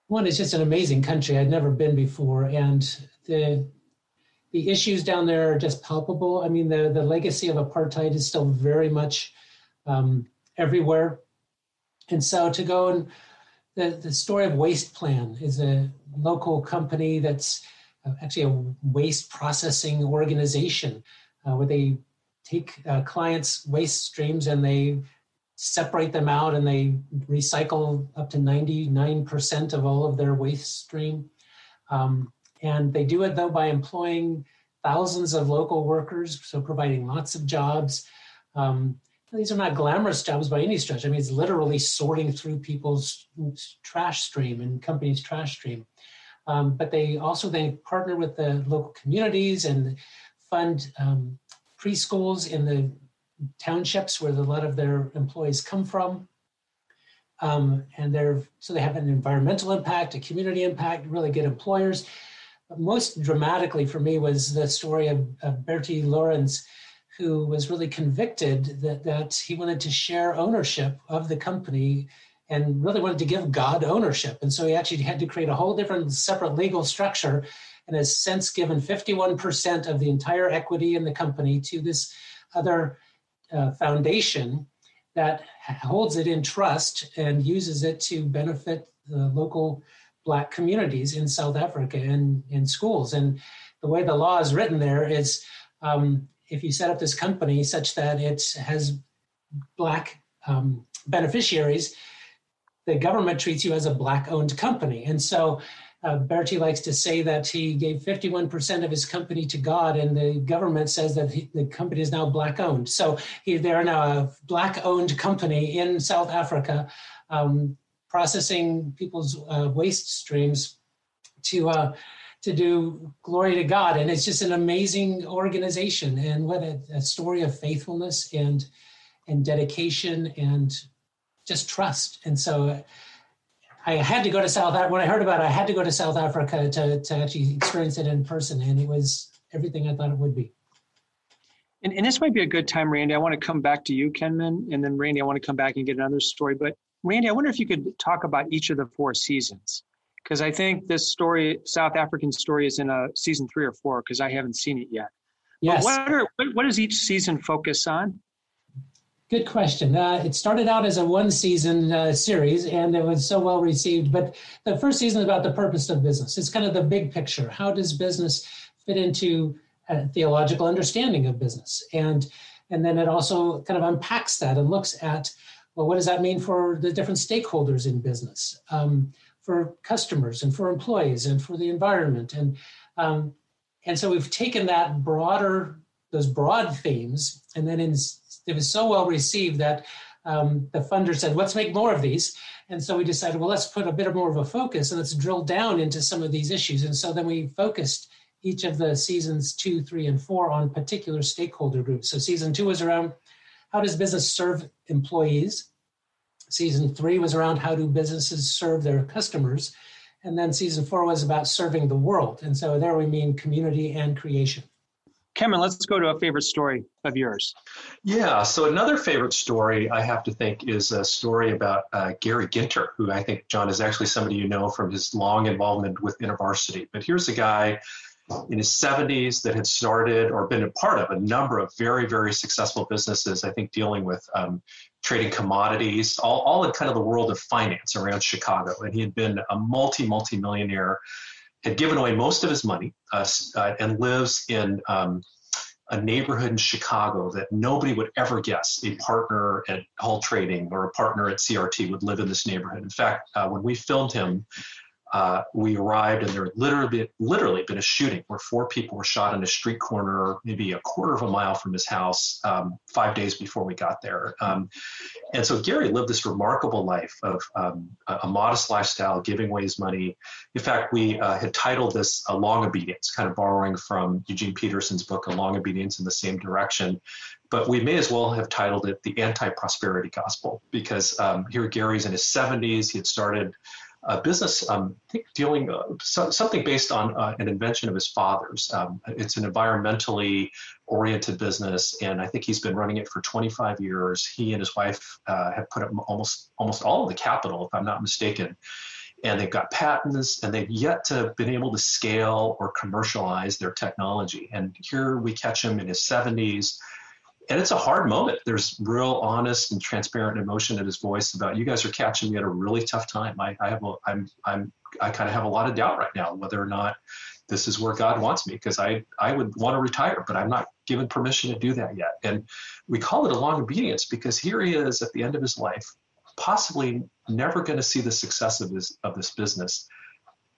one is just an amazing country I'd never been before, and the the issues down there are just palpable. I mean, the the legacy of apartheid is still very much um, everywhere, and so to go and the, the story of Waste Plan is a local company that's uh, actually a waste processing organization uh, where they take uh, clients' waste streams and they separate them out and they recycle up to 99% of all of their waste stream. Um, and they do it though by employing thousands of local workers, so providing lots of jobs. Um, these are not glamorous jobs by any stretch. I mean, it's literally sorting through people's trash stream and companies' trash stream. Um, but they also then partner with the local communities and fund um, preschools in the townships where a lot of their employees come from. Um, and they're so they have an environmental impact, a community impact, really good employers. But most dramatically for me was the story of, of Bertie Lourens, who was really convicted that, that he wanted to share ownership of the company and really wanted to give God ownership. And so he actually had to create a whole different separate legal structure and has since given 51% of the entire equity in the company to this other uh, foundation that holds it in trust and uses it to benefit the local black communities in South Africa and in schools. And the way the law is written there is um, if you set up this company such that it has black um, beneficiaries, the government treats you as a black owned company. And so uh, Bertie likes to say that he gave 51% of his company to God, and the government says that he, the company is now black owned. So he, they are now a black owned company in South Africa, um, processing people's uh, waste streams to uh, to do glory to God. And it's just an amazing organization, and what a, a story of faithfulness and and dedication and just trust. And so I had to go to South Africa. When I heard about it, I had to go to South Africa to, to actually experience it in person. And it was everything I thought it would be. And, and this might be a good time, Randy. I want to come back to you, Kenman, and then Randy, I want to come back and get another story. But Randy, I wonder if you could talk about each of the four seasons, because I think this story, South African story, is in a season three or four, because I haven't seen it yet. Yes. But what, are, what does each season focus on? Good question. Uh, it started out as a one season uh, series and it was so well received. But the first season is about the purpose of business. It's kind of the big picture. How does business fit into a theological understanding of business? And, and then it also kind of unpacks that and looks at, well, what does that mean for the different stakeholders in business, um, for customers and for employees and for the environment? And, um, and so we've taken that broader, those broad themes, and then in it was so well received that um, the funder said, let's make more of these. And so we decided, well, let's put a bit more of a focus and let's drill down into some of these issues. And so then we focused each of the seasons two, three, and four on particular stakeholder groups. So season two was around how does business serve employees? Season three was around how do businesses serve their customers? And then season four was about serving the world. And so there we mean community and creation. Kenman, let's go to a favorite story of yours. Yeah, so another favorite story I have to think is a story about uh, Gary Ginter, who I think, John, is actually somebody you know from his long involvement with InterVarsity. But here's a guy in his 70s that had started or been a part of a number of very, very successful businesses, I think dealing with um, trading commodities, all, all in kind of the world of finance around Chicago. And he had been a multi, multi millionaire had given away most of his money uh, uh, and lives in um, a neighborhood in Chicago that nobody would ever guess a partner at Hull Trading or a partner at CRT would live in this neighborhood. In fact, uh, when we filmed him, uh, we arrived and there had literally, literally been a shooting where four people were shot in a street corner, maybe a quarter of a mile from his house, um, five days before we got there. Um, and so Gary lived this remarkable life of um, a, a, modest lifestyle, giving away his money. In fact, we uh, had titled this "A Long Obedience," kind of borrowing from Eugene Peterson's book "A Long Obedience" in the same direction. But we may as well have titled it "The Anti-Prosperity Gospel" because um, here Gary's in his 70s. He had started a business, um, I think dealing uh, so, something based on uh, an invention of his father's. Um, it's an environmentally oriented business, and I think he's been running it for 25 years. He and his wife uh, have put up almost almost all of the capital, if I'm not mistaken. And they've got patents, and they've yet to been able to scale or commercialize their technology. And here we catch him in his 70s and it's a hard moment. There's real honest and transparent emotion in his voice about you guys are catching me at a really tough time. I, I have a, I'm I'm I kind of have a lot of doubt right now whether or not this is where God wants me because I I would want to retire, but I'm not given permission to do that yet. And we call it a long obedience because here he is at the end of his life, possibly never going to see the success of this of this business,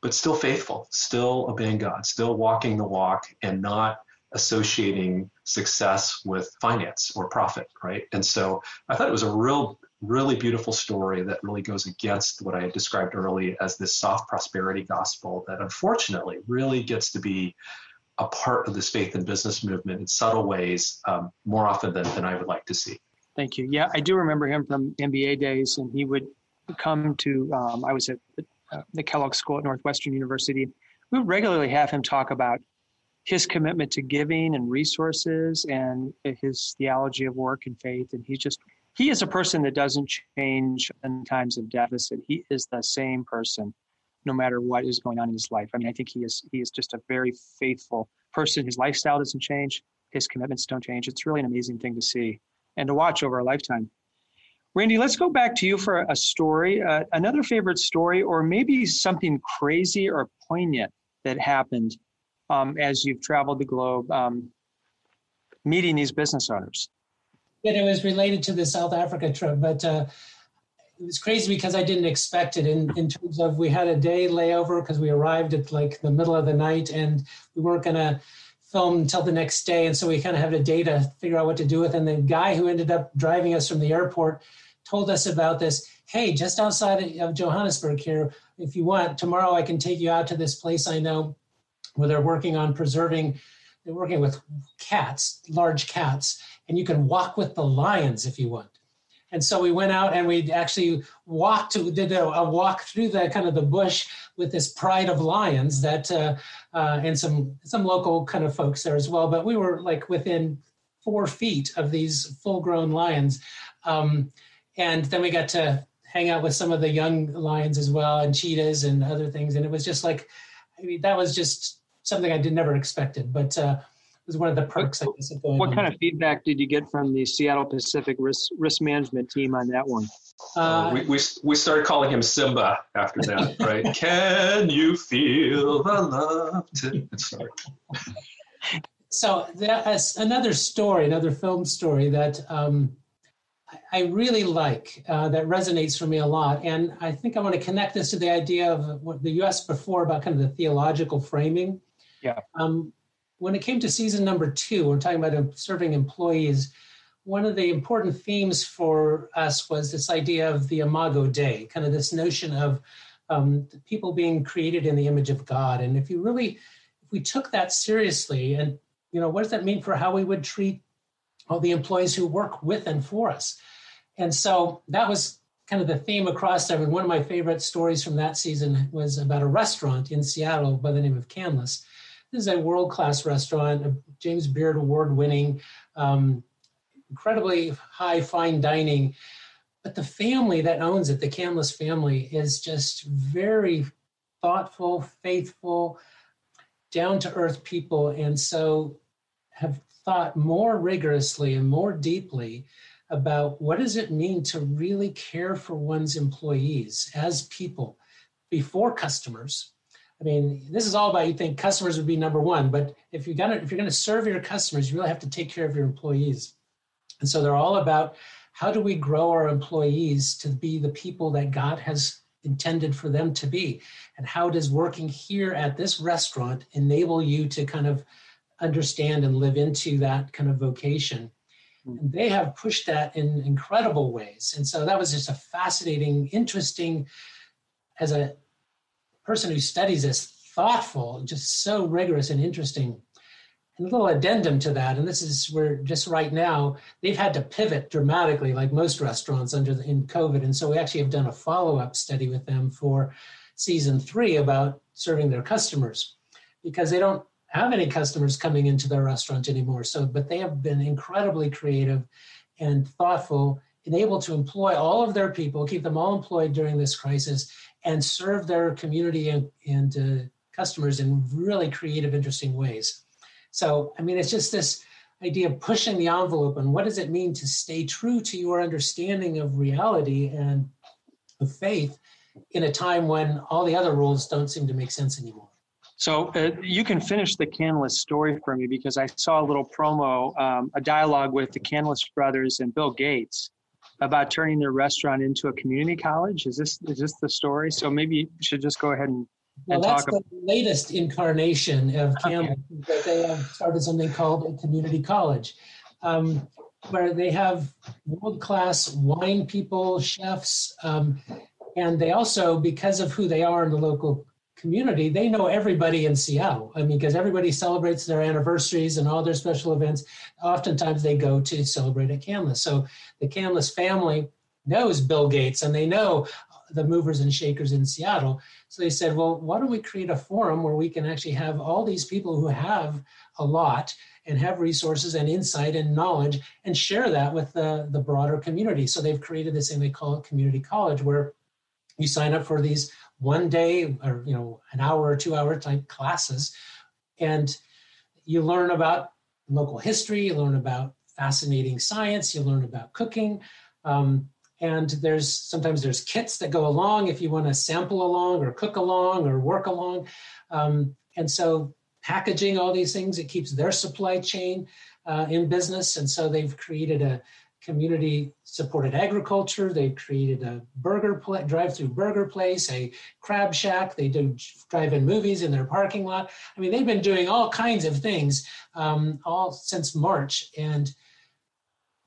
but still faithful, still obeying God, still walking the walk, and not associating success with finance or profit, right? And so I thought it was a real, really beautiful story that really goes against what I had described early as this soft prosperity gospel that unfortunately really gets to be a part of this faith and business movement in subtle ways um, more often than, than I would like to see. Thank you. Yeah, I do remember him from MBA days, and he would come to, um, I was at the, uh, Kellogg School at Northwestern University. We would regularly have him talk about his commitment to giving and resources and his theology of work and faith. And he's just, he is a person that doesn't change in times of deficit. He is the same person no matter what is going on in his life. I mean, I think he is, he is just a very faithful person. His lifestyle doesn't change. His commitments don't change. It's really an amazing thing to see and to watch over a lifetime. Randy, let's go back to you for a story, uh, another favorite story, or maybe something crazy or poignant that happened um, as you've traveled the globe um, meeting these business owners. Yeah, it was related to the South Africa trip, but uh, it was crazy because I didn't expect it in, in terms of we had a day layover because we arrived at like the middle of the night and we weren't going to film until the next day. And so we kind of had a day to figure out what to do with. And the guy who ended up driving us from the airport told us about this. Hey, just outside of Johannesburg here, if you want, tomorrow I can take you out to this place I know where they're working on preserving, they're working with cats, large cats, and you can walk with the lions if you want. And so we went out and we actually walked, did a, a, walk through the kind of the bush with this pride of lions that, uh, uh, and some some local kind of folks there as well. But we were like within four feet of these full-grown lions, um, and then we got to hang out with some of the young lions as well, and cheetahs and other things. And it was just like, I mean, that was just something I did never expected. But uh, it was one of the perks, what, I guess, of going. What on. kind of feedback did you get from the Seattle Pacific risk risk management team on that one? Uh, uh, we, we, we started calling him Simba after that, right? Can you feel the love? To... Sorry. So that's another story, another film story that um, I really like uh, that resonates for me a lot. And I think I want to connect this to the idea of what the US before about kind of the theological framing. Yeah. Um, when it came to season number two, we're talking about serving employees. One of the important themes for us was this idea of the Imago Dei, kind of this notion of um, people being created in the image of God. And if you really, if we took that seriously, and you know, what does that mean for how we would treat all the employees who work with and for us? And so that was kind of the theme across there. And one of my favorite stories from that season was about a restaurant in Seattle by the name of Canlis this is a world class restaurant, a James Beard award winning, um, incredibly high fine dining. But the family that owns it, the Canlis family, is just very thoughtful, faithful, down to earth people. And so have thought more rigorously and more deeply about what does it mean to really care for one's employees as people before customers I mean, this is all about you think customers would be number one, but if you're gonna if you're gonna serve your customers, you really have to take care of your employees. And so they're all about how do we grow our employees to be the people that God has intended for them to be? And how does working here at this restaurant enable you to kind of understand and live into that kind of vocation? Hmm. And they have pushed that in incredible ways. And so that was just a fascinating, interesting, as a person who studies this thoughtful, just so rigorous and interesting. And a little addendum to that, and this is where just right now they've had to pivot dramatically, like most restaurants under the, in COVID. And so we actually have done a follow-up study with them for season three about serving their customers because they don't have any customers coming into their restaurant anymore. So, but they have been incredibly creative and thoughtful and able to employ all of their people, keep them all employed during this crisis, and serve their community and, and uh, customers in really creative, interesting ways. So, I mean, it's just this idea of pushing the envelope and what does it mean to stay true to your understanding of reality and of faith in a time when all the other rules don't seem to make sense anymore. So uh, you can finish the Canlis story for me because I saw a little promo, um, a dialogue with the Canlis brothers and Bill Gates about turning their restaurant into a community college. Is this is this the story? So maybe you should just go ahead and, well, and that's the latest incarnation of Campbell. Okay. That they have started something called a community college, um, where they have world class wine people, chefs, um, and they also, because of who they are in the local community, they know everybody in Seattle. I mean, because everybody celebrates their anniversaries and all their special events. Oftentimes they go to celebrate at Canlis. So the Canlis family knows Bill Gates and they know the movers and shakers in Seattle. So they said, well, why don't we create a forum where we can actually have all these people who have a lot and have resources and insight and knowledge and share that with the, the broader community. So they've created this thing they call it community college where you sign up for these one day or you know an hour or two hour type classes and you learn about local history you learn about fascinating science you learn about cooking um, and there's sometimes there's kits that go along if you want to sample along or cook along or work along um, and so packaging all these things it keeps their supply chain uh, in business and so they've created a community supported agriculture. They've created a burger pla- drive-through burger place, a crab shack. They do drive-in movies in their parking lot. I mean, they've been doing all kinds of things um, all since March, and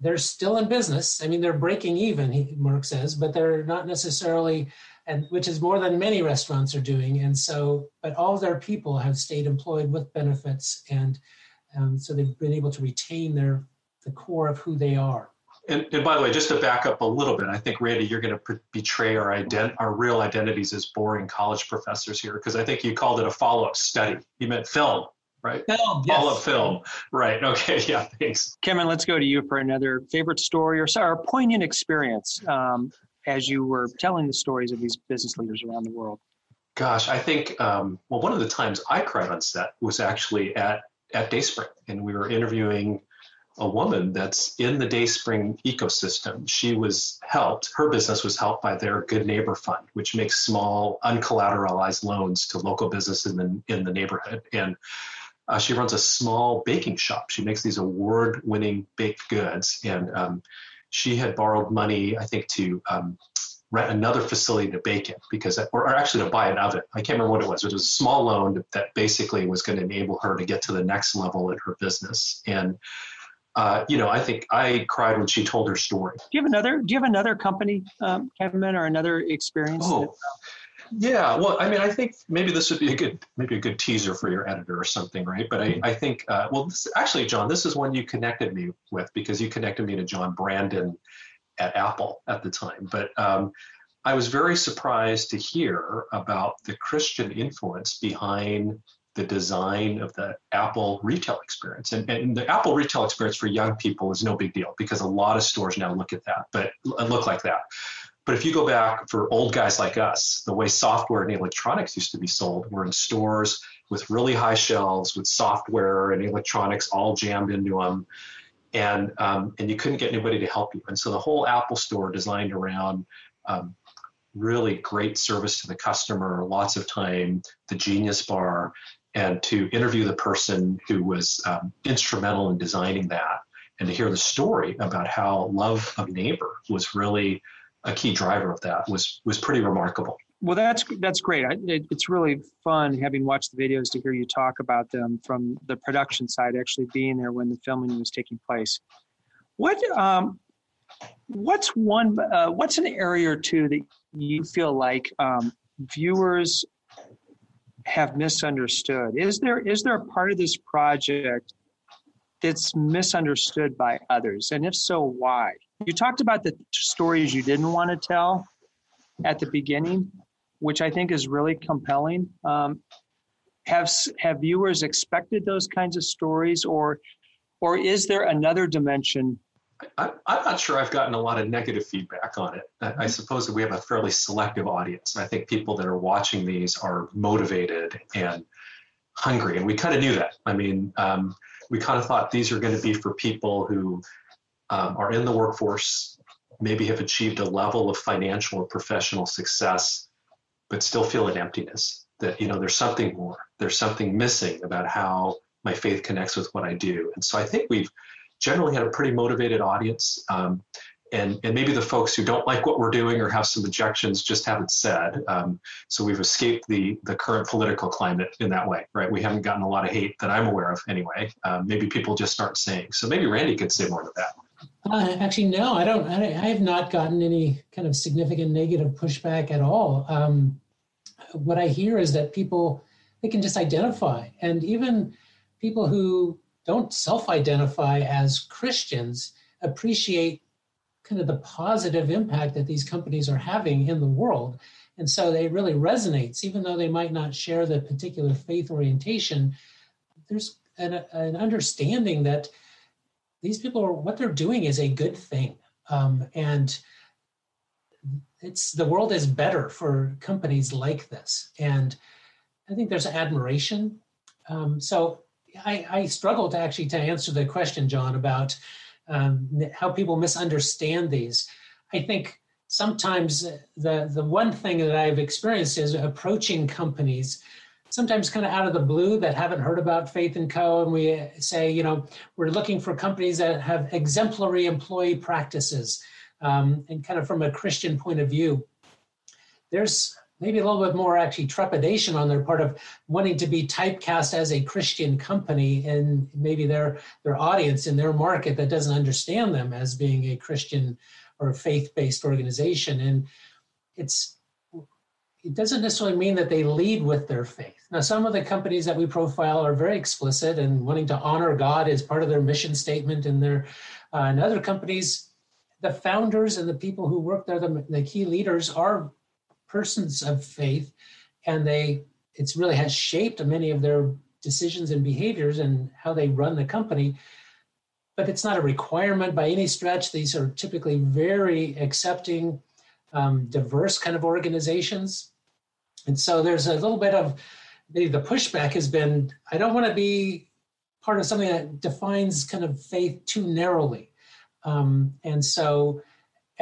they're still in business. I mean, they're breaking even, Mark says, but they're not necessarily, and which is more than many restaurants are doing. And so, but all their people have stayed employed with benefits, and um, so they've been able to retain their the core of who they are. And, and, by the way, just to back up a little bit, I think Randy, you're going to betray our ident- our real identities as boring college professors here, because I think you called it a follow-up study. You meant film, right? Film, yes. Follow-up film, right? Okay, yeah, thanks. Kenman, let's go to you for another favorite story or, sorry, or poignant experience um, as you were telling the stories of these business leaders around the world. Gosh, I think um, well, one of the times I cried on set was actually at at Dayspring, and we were interviewing a woman that's in the Dayspring ecosystem. She was helped, her business was helped by their Good Neighbor Fund, which makes small, uncollateralized loans to local businesses in the, in the neighborhood. And uh, she runs a small baking shop. She makes these award winning baked goods. And um, she had borrowed money, I think, to um, rent another facility to bake in because, or, actually to buy an oven. I can't remember what it was. It was a small loan that basically was going to enable her to get to the next level in her business. And uh, you know, I think I cried when she told her story. Do you have another? Do you have another company, um, Kenman, or another experience? Oh, that, yeah. Well, I mean, I think maybe this would be a good, maybe a good teaser for your editor or something, right? But I, I think, uh, well, this, actually, John, this is one you connected me with because you connected me to John Brandon at Apple at the time. But um, I was very surprised to hear about the Christian influence behind the design of the Apple retail experience. And, and, the Apple retail experience for young people is no big deal because a lot of stores now look at that, but look like that. But if you go back for old guys like us, the way software and electronics used to be sold were in stores with really high shelves with software and electronics all jammed into them. And, um, and you couldn't get anybody to help you. And so the whole Apple store designed around um, really great service to the customer, lots of time, the Genius Bar, and to interview the person who was um, instrumental in designing that and to hear the story about how love of neighbor was really a key driver of that was was pretty remarkable. Well that's that's great. I, it, it's really fun having watched the videos to hear you talk about them from the production side actually being there when the filming was taking place. What um, what's one uh, what's an area or two that you feel like um, viewers have misunderstood? Is there is there a part of this project that's misunderstood by others? And if so, why? You talked about the stories you didn't want to tell at the beginning, which I think is really compelling. Um, have have viewers expected those kinds of stories, or or is there another dimension I, am not sure I've gotten a lot of negative feedback on it. I, I, mm-hmm. suppose that we have a fairly selective audience. I think people that are watching these are motivated and hungry, and we kind of knew that. I mean, um, we kind of thought these are going to be for people who um, are in the workforce, maybe have achieved a level of financial or professional success, but still feel an emptiness. That you know, there's something more. There's something missing about how my faith connects with what I do, and so I think we've generally had a pretty motivated audience. Um, and, and maybe the folks who don't like what we're doing or have some objections just haven't said. Um, so we've escaped the the current political climate in that way, right? We haven't gotten a lot of hate that I'm aware of, anyway. Um, maybe people just aren't saying. So maybe Randy could say more to that. Uh, actually, no, I don't. I, I, have not gotten any kind of significant negative pushback at all. Um, what I hear is that people they can just identify, and even people who don't self identify as Christians appreciate kind of the positive impact that these companies are having in the world. And so they really resonates, even though they might not share the particular faith orientation. There's an, an understanding that these people are what they're doing is a good thing, um, and it's the world is better for companies like this. And I think there's admiration. Um, so I, I struggle to actually to answer the question, John, about um, how people misunderstand these. I think sometimes the the one thing that I've experienced is approaching companies sometimes kind of out of the blue that haven't heard about Faith and Co. And we say, you know, we're looking for companies that have exemplary employee practices um, and kind of from a Christian point of view. There's maybe a little bit more actually trepidation on their part of wanting to be typecast as a Christian company and maybe their their audience in their market that doesn't understand them as being a Christian or faith-based organization. And it's it doesn't necessarily mean that they lead with their faith. Now, some of the companies that we profile are very explicit and wanting to honor God as part of their mission statement, and their uh, and other companies, the founders and the people who work there, the, the key leaders are persons of faith, and they it's really has shaped many of their decisions and behaviors and how they run the company. But it's not a requirement by any stretch. These are typically very accepting, um, diverse kind of organizations. And so there's a little bit of the, the pushback has been I don't want to be part of something that defines kind of faith too narrowly. Um, and so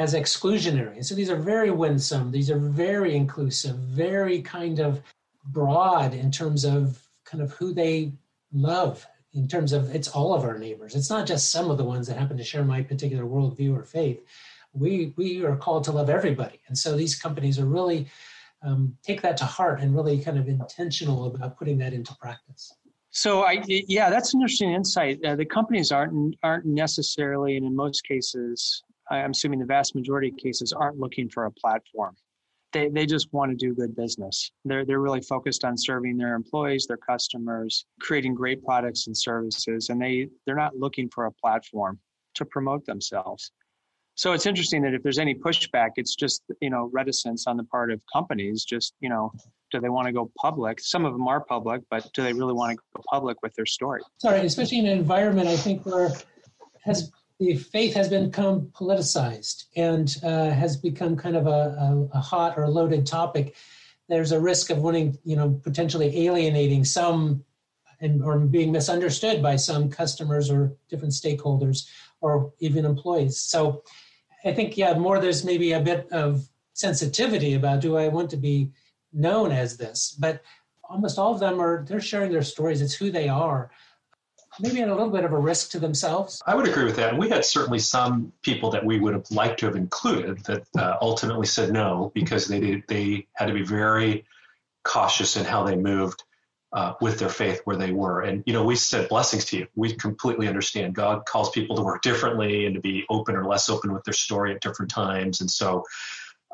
as exclusionary. so these are very winsome, these are very inclusive, very kind of broad in terms of kind of who they love, in terms of it's all of our neighbors. It's not just some of the ones that happen to share my particular worldview or faith. We we are called to love everybody. And so these companies are really um, take that to heart and really kind of intentional about putting that into practice. So I yeah, that's an interesting insight. Uh, the companies aren't aren't necessarily, and in most cases, I'm assuming the vast majority of cases aren't looking for a platform. They they just want to do good business. They're they're really focused on serving their employees, their customers, creating great products and services, and they they're not looking for a platform to promote themselves. So it's interesting that if there's any pushback, it's just you know reticence on the part of companies. Just you know, do they want to go public? Some of them are public, but do they really want to go public with their story? Sorry, especially in an environment I think where has the faith has become politicized and uh, has become kind of a, a, a hot or loaded topic. There's a risk of wanting, you know, potentially alienating some and or being misunderstood by some customers or different stakeholders or even employees. So I think, yeah, more there's maybe a bit of sensitivity about do I want to be known as this? But almost all of them are, they're sharing their stories. It's who they are maybe at a little bit of a risk to themselves. I would agree with that. And we had certainly some people that we would have liked to have included that uh, ultimately said no because they did, they had to be very cautious in how they moved uh, with their faith where they were. And you know, we said blessings to you. We completely understand God calls people to work differently and to be open or less open with their story at different times. And so.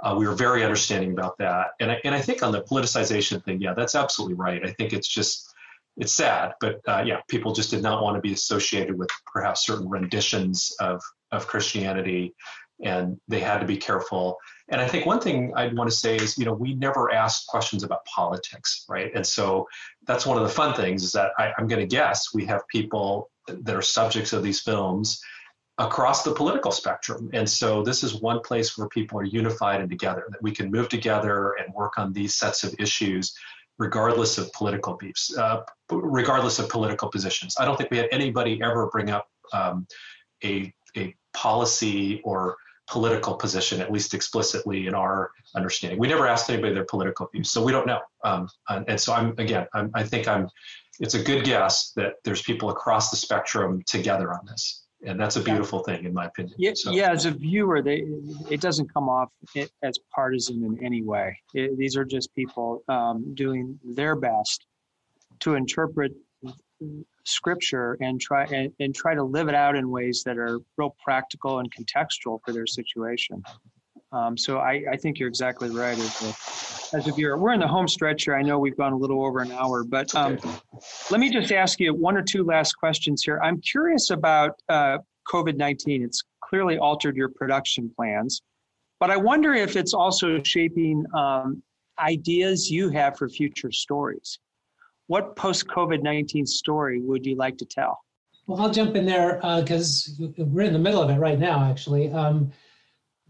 Uh, we were very understanding about that, and I, and I think on the politicization thing, yeah, that's absolutely right. I think it's just it's sad, but uh, yeah, people just did not want to be associated with perhaps certain renditions of of Christianity, and they had to be careful. And I think one thing I'd want to say is, you know, we never asked questions about politics, right? And so that's one of the fun things is that I, I'm going to guess we have people that are subjects of these films across the political spectrum. And so this is one place where people are unified and together, that we can move together and work on these sets of issues regardless of political beefs, uh, regardless of political positions. I don't think we had anybody ever bring up um, a, a policy or political position, at least explicitly in our understanding. We never asked anybody their political views, so we don't know. Um, and, and, so I'm again, I'm, I think I'm. It's a good guess that there's people across the spectrum together on this and that's a beautiful thing in my opinion yeah, so. yeah as a viewer they it doesn't come off as partisan in any way. It, these are just people um, doing their best to interpret scripture and try and, and, try to live it out in ways that are real practical and contextual for their situation um, so I, I, think you're exactly right as a, as a viewer. We're in the home stretch here. I know we've gone a little over an hour, but um, let me just ask you one or two last questions here. I'm curious about uh, COVID 19. It's clearly altered your production plans. But I wonder if it's also shaping um, ideas you have for future stories. What post COVID 19 story would you like to tell? Well, I'll jump in there because uh, we're in the middle of it right now, actually. Um,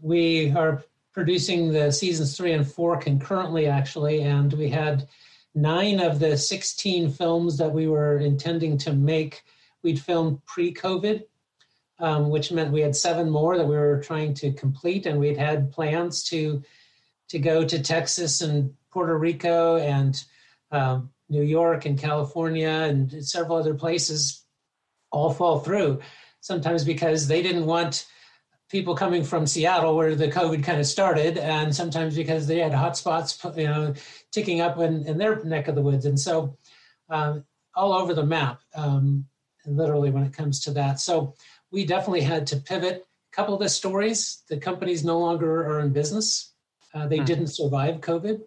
we are producing the seasons three and four concurrently, actually, and we had nine of the 16 films that we were intending to make, we'd filmed pre COVID, um, which meant we had seven more that we were trying to complete, and we'd had plans to to go to Texas and Puerto Rico and um, New York and California and several other places all fall through. Sometimes because they didn't want people coming from Seattle, where the COVID kind of started, and sometimes because they had hotspots, you know, ticking up in, in their neck of the woods, and so um, all over the map, um, literally when it comes to that. So we definitely had to pivot. A couple of the stories, the companies no longer are in business. Uh, they mm-hmm. didn't survive COVID.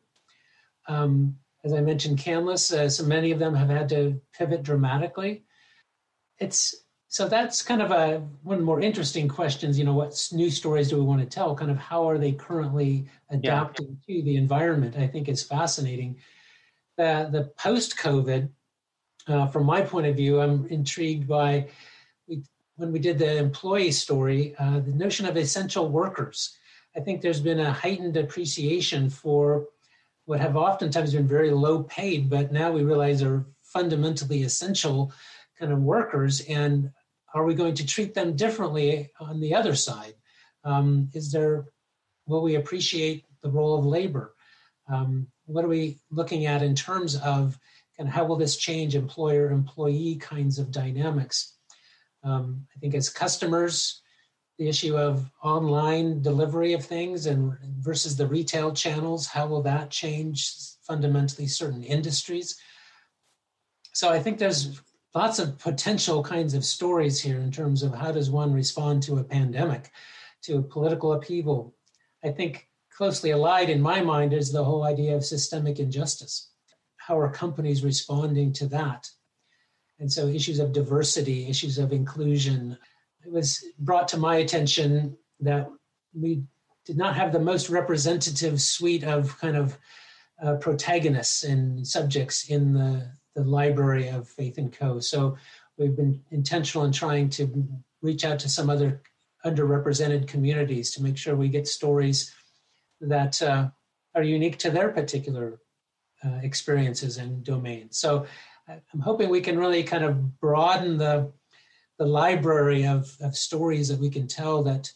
Um, as I mentioned, Canlis, uh, so many of them have had to pivot dramatically. It's so that's kind of a one of the more interesting questions you know what new stories do we want to tell? Kind of how are they currently adapting yeah. to the environment? I think is fascinating. Uh, the post covid uh, from my point of view i'm intrigued by we, when we did the employee story uh, the notion of essential workers. I think there's been a heightened appreciation for what have oftentimes been very low paid but now we realize are fundamentally essential kind of workers. And are we going to treat them differently on the other side? Um, is there, will we appreciate the role of labor? Um, what are we looking at in terms of and how will this change employer employee kinds of dynamics? Um, I think as customers, the issue of online delivery of things and versus the retail channels, how will that change fundamentally certain industries? So I think there's lots of potential kinds of stories here in terms of how does one respond to a pandemic, to a political upheaval. I think closely allied in my mind is the whole idea of systemic injustice. How are companies responding to that? And so issues of diversity, issues of inclusion. It was brought to my attention that we did not have the most representative suite of kind of uh, protagonists and subjects in the the library of Faith and Co. So we've been intentional in trying to reach out to some other underrepresented communities to make sure we get stories that uh, are unique to their particular uh, experiences and domains. So I'm hoping we can really kind of broaden the the library of, of stories that we can tell that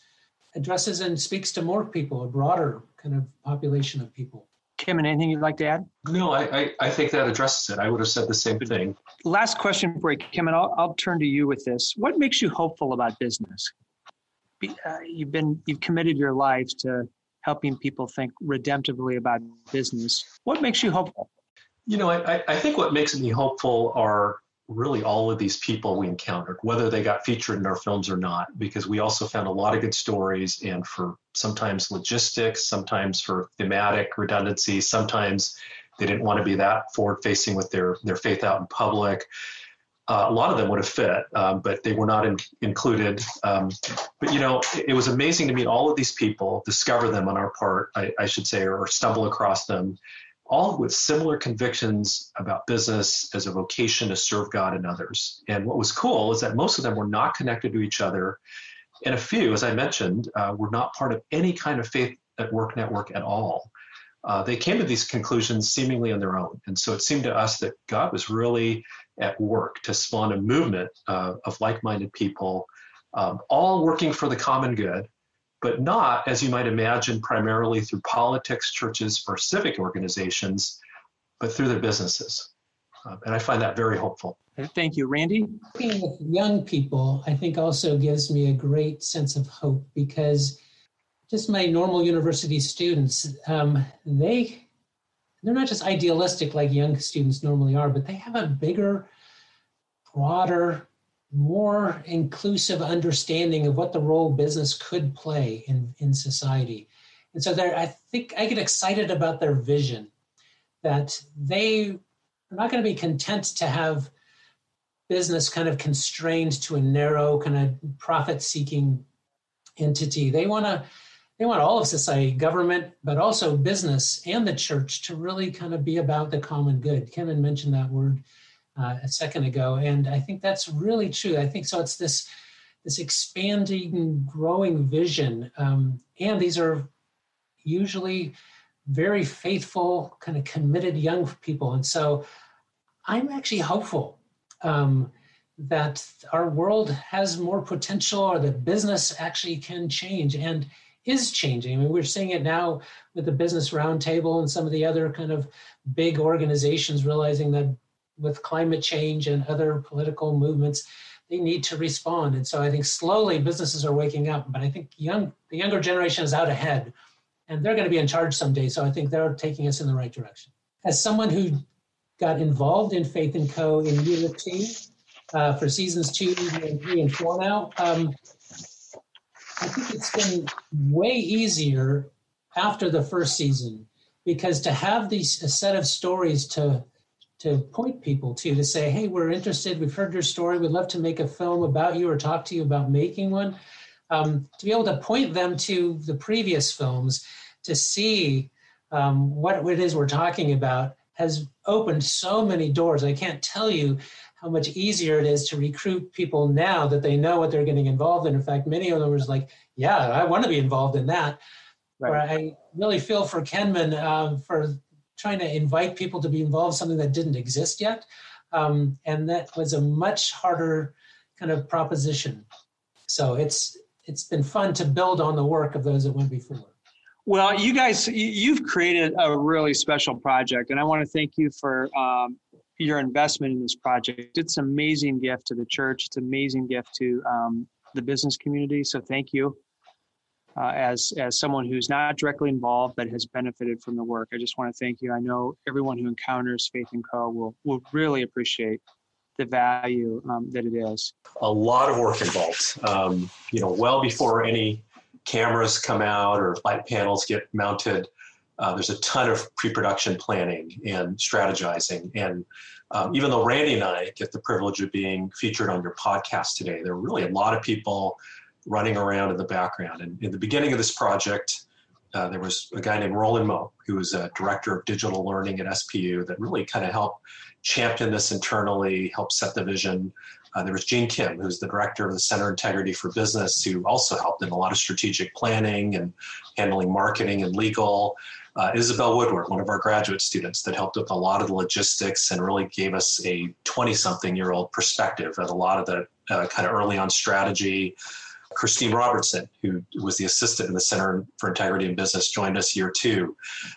addresses and speaks to more people, a broader kind of population of people. Kenman, anything you'd like to add? No, I, I, I, think that addresses it. I would have said the same thing. Last question for you, Kim, and I'll, I'll turn to you with this. What makes you hopeful about business? Uh, you've been you've committed your life to helping people think redemptively about business. What makes you hopeful? You know, I, I think what makes me hopeful are really all of these people we encountered, whether they got featured in our films or not, because we also found a lot of good stories and for sometimes logistics, sometimes for thematic redundancy, sometimes they didn't want to be that forward facing with their, their faith out in public. Uh, a lot of them would have fit, um, but they were not in, included. Um, but you know, it, it, was amazing to meet all of these people, discover them on our part, I, I should say, or stumble across them, all with similar convictions about business as a vocation to serve God and others. And what was cool is that most of them were not connected to each other. And a few, as I mentioned, uh, were not part of any kind of faith at work network at all. Uh, they came to these conclusions seemingly on their own. And so it seemed to us that God was really at work to spawn a movement uh, of like minded people, um, all working for the common good, but not, as you might imagine, primarily through politics, churches, or civic organizations, but through their businesses. Um, and I find that very hopeful. Thank you, Randy. Working with young people, I think also gives me a great sense of hope because just my normal university students, um, they they're not just idealistic like young students normally are, but they have a bigger, broader more inclusive understanding of what the role business could play in, in society. And so there, I think I get excited about their vision that they are not going to be content to have business kind of constrained to a narrow kind of profit seeking entity. They want to they want all of society, government, but also business and the church to really kind of be about the common good. Kevin mentioned that word uh, a second ago, and I think that's really true. I think so. It's this this expanding, growing vision, um, and these are usually very faithful, kind of committed young people, and so I'm actually hopeful. Um, that our world has more potential or that business actually can change and is changing. I mean, we're seeing it now with the Business Roundtable and some of the other kind of big organizations realizing that with climate change and other political movements, they need to respond. And so I think slowly businesses are waking up, but I think young the younger generation is out ahead and they're going to be in charge someday. So I think they're taking us in the right direction. As someone who got involved in Faith and Co. in year two uh, for seasons two and three and four now, um, I think it's been way easier after the first season because to have these a set of stories to to point people to to say hey we're interested we've heard your story we'd love to make a film about you or talk to you about making one um, to be able to point them to the previous films to see um, what it is we're talking about has opened so many doors i can't tell you how much easier it is to recruit people now that they know what they're getting involved in. In fact, many of them was like, "Yeah, I want to be involved in that." Right. Where I really feel for Kenman um, for trying to invite people to be involved in something that didn't exist yet, um, and that was a much harder kind of proposition. So it's it's been fun to build on the work of those that went before. Well, you guys, you've created a really special project, and I want to thank you for um, your investment in this project. It's an amazing gift to the church. It's an amazing gift to um, the business community. So thank you. Uh, as as someone who's not directly involved but has benefited from the work, I just want to thank you. I know everyone who encounters Faith and Co. will will really appreciate the value um, that it is. A lot of work involved. Um, you know, well before any cameras come out or light panels get mounted. Uh, there's a ton of pre-production planning and strategizing. And um, even though Randy and I get the privilege of being featured on your podcast today, there are really a lot of people running around in the background. And in the beginning of this project, uh, there was a guy named Roland Moe, who was a director of digital learning at SPU, that really kind of helped champion this internally, helped set the vision. Uh, there was Gene Kim, who's the director of the Center Integrity for Business, who also helped in a lot of strategic planning and handling marketing and legal uh, Isabel Woodward, one of our graduate students, that helped with a lot of the logistics and really gave us a 20 something year old perspective at a lot of the uh, kind of early on strategy. Christine Robertson, who was the assistant in the Center for Integrity in Business, joined us year two.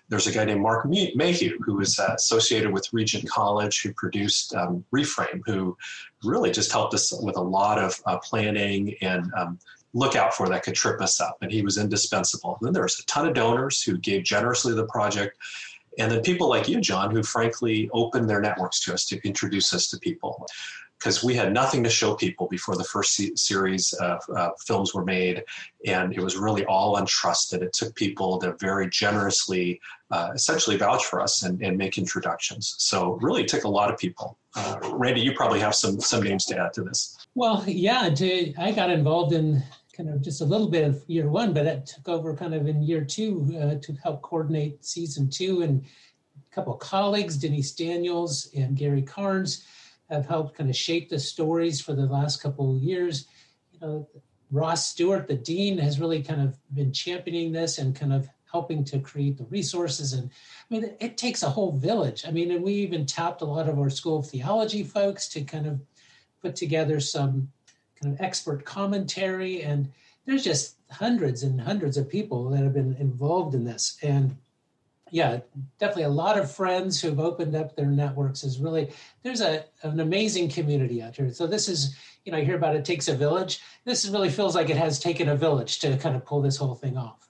There's a guy named Mark Mayhew, who was uh, associated with Regent College, who produced um, Reframe, who really just helped us with a lot of uh, planning and um, look out for that could trip us up. And he was indispensable. And then there was a ton of donors who gave generously to the project. And then people like you, John, who frankly opened their networks to us to introduce us to people. Because we had nothing to show people before the first series of uh, films were made, and it was really all untrusted. It took people to very generously, uh, essentially vouch for us and, and, make introductions. So, really, took a lot of people. Uh, Randy, you probably have some some names to add to this. Well, yeah, to, I got involved in kind of just a little bit of year one, but it took over kind of in year two uh, to help coordinate season two. And a couple of colleagues, Denise Daniels and Gary Karns, have helped kind of shape the stories for the last couple of years. You know, Ross Stewart, the dean, has really kind of been championing this and kind of helping to create the resources. And I mean, it takes a whole village. I mean, and we even tapped a lot of our school of theology folks to kind of put together some kind of expert commentary, and there's just hundreds and hundreds of people that have been involved in this. And yeah, definitely a lot of friends who've opened up their networks is really there's a an amazing community out here. So this is, you know, I hear about it takes a village. This really feels like it has taken a village to kind of pull this whole thing off.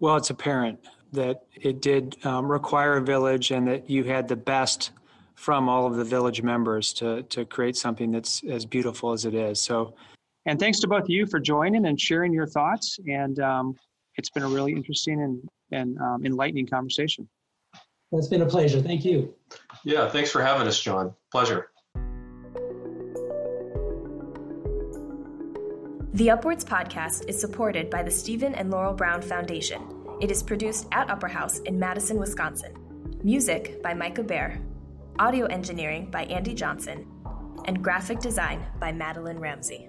Well, it's apparent that it did um, require a village and that you had the best from all of the village members to to create something that's as beautiful as it is. So, and thanks to both of you for joining and sharing your thoughts. And um, it's been a really interesting and and um, enlightening conversation. Well, it's been a pleasure. Thank you. Yeah, thanks for having us, John. Pleasure. The UpWords podcast is supported by the Stephen and Laurel Brown Foundation. It is produced at Upper House in Madison, Wisconsin. Music by Micah Behr, audio engineering by Andy Johnson, and graphic design by Madeline Ramsey.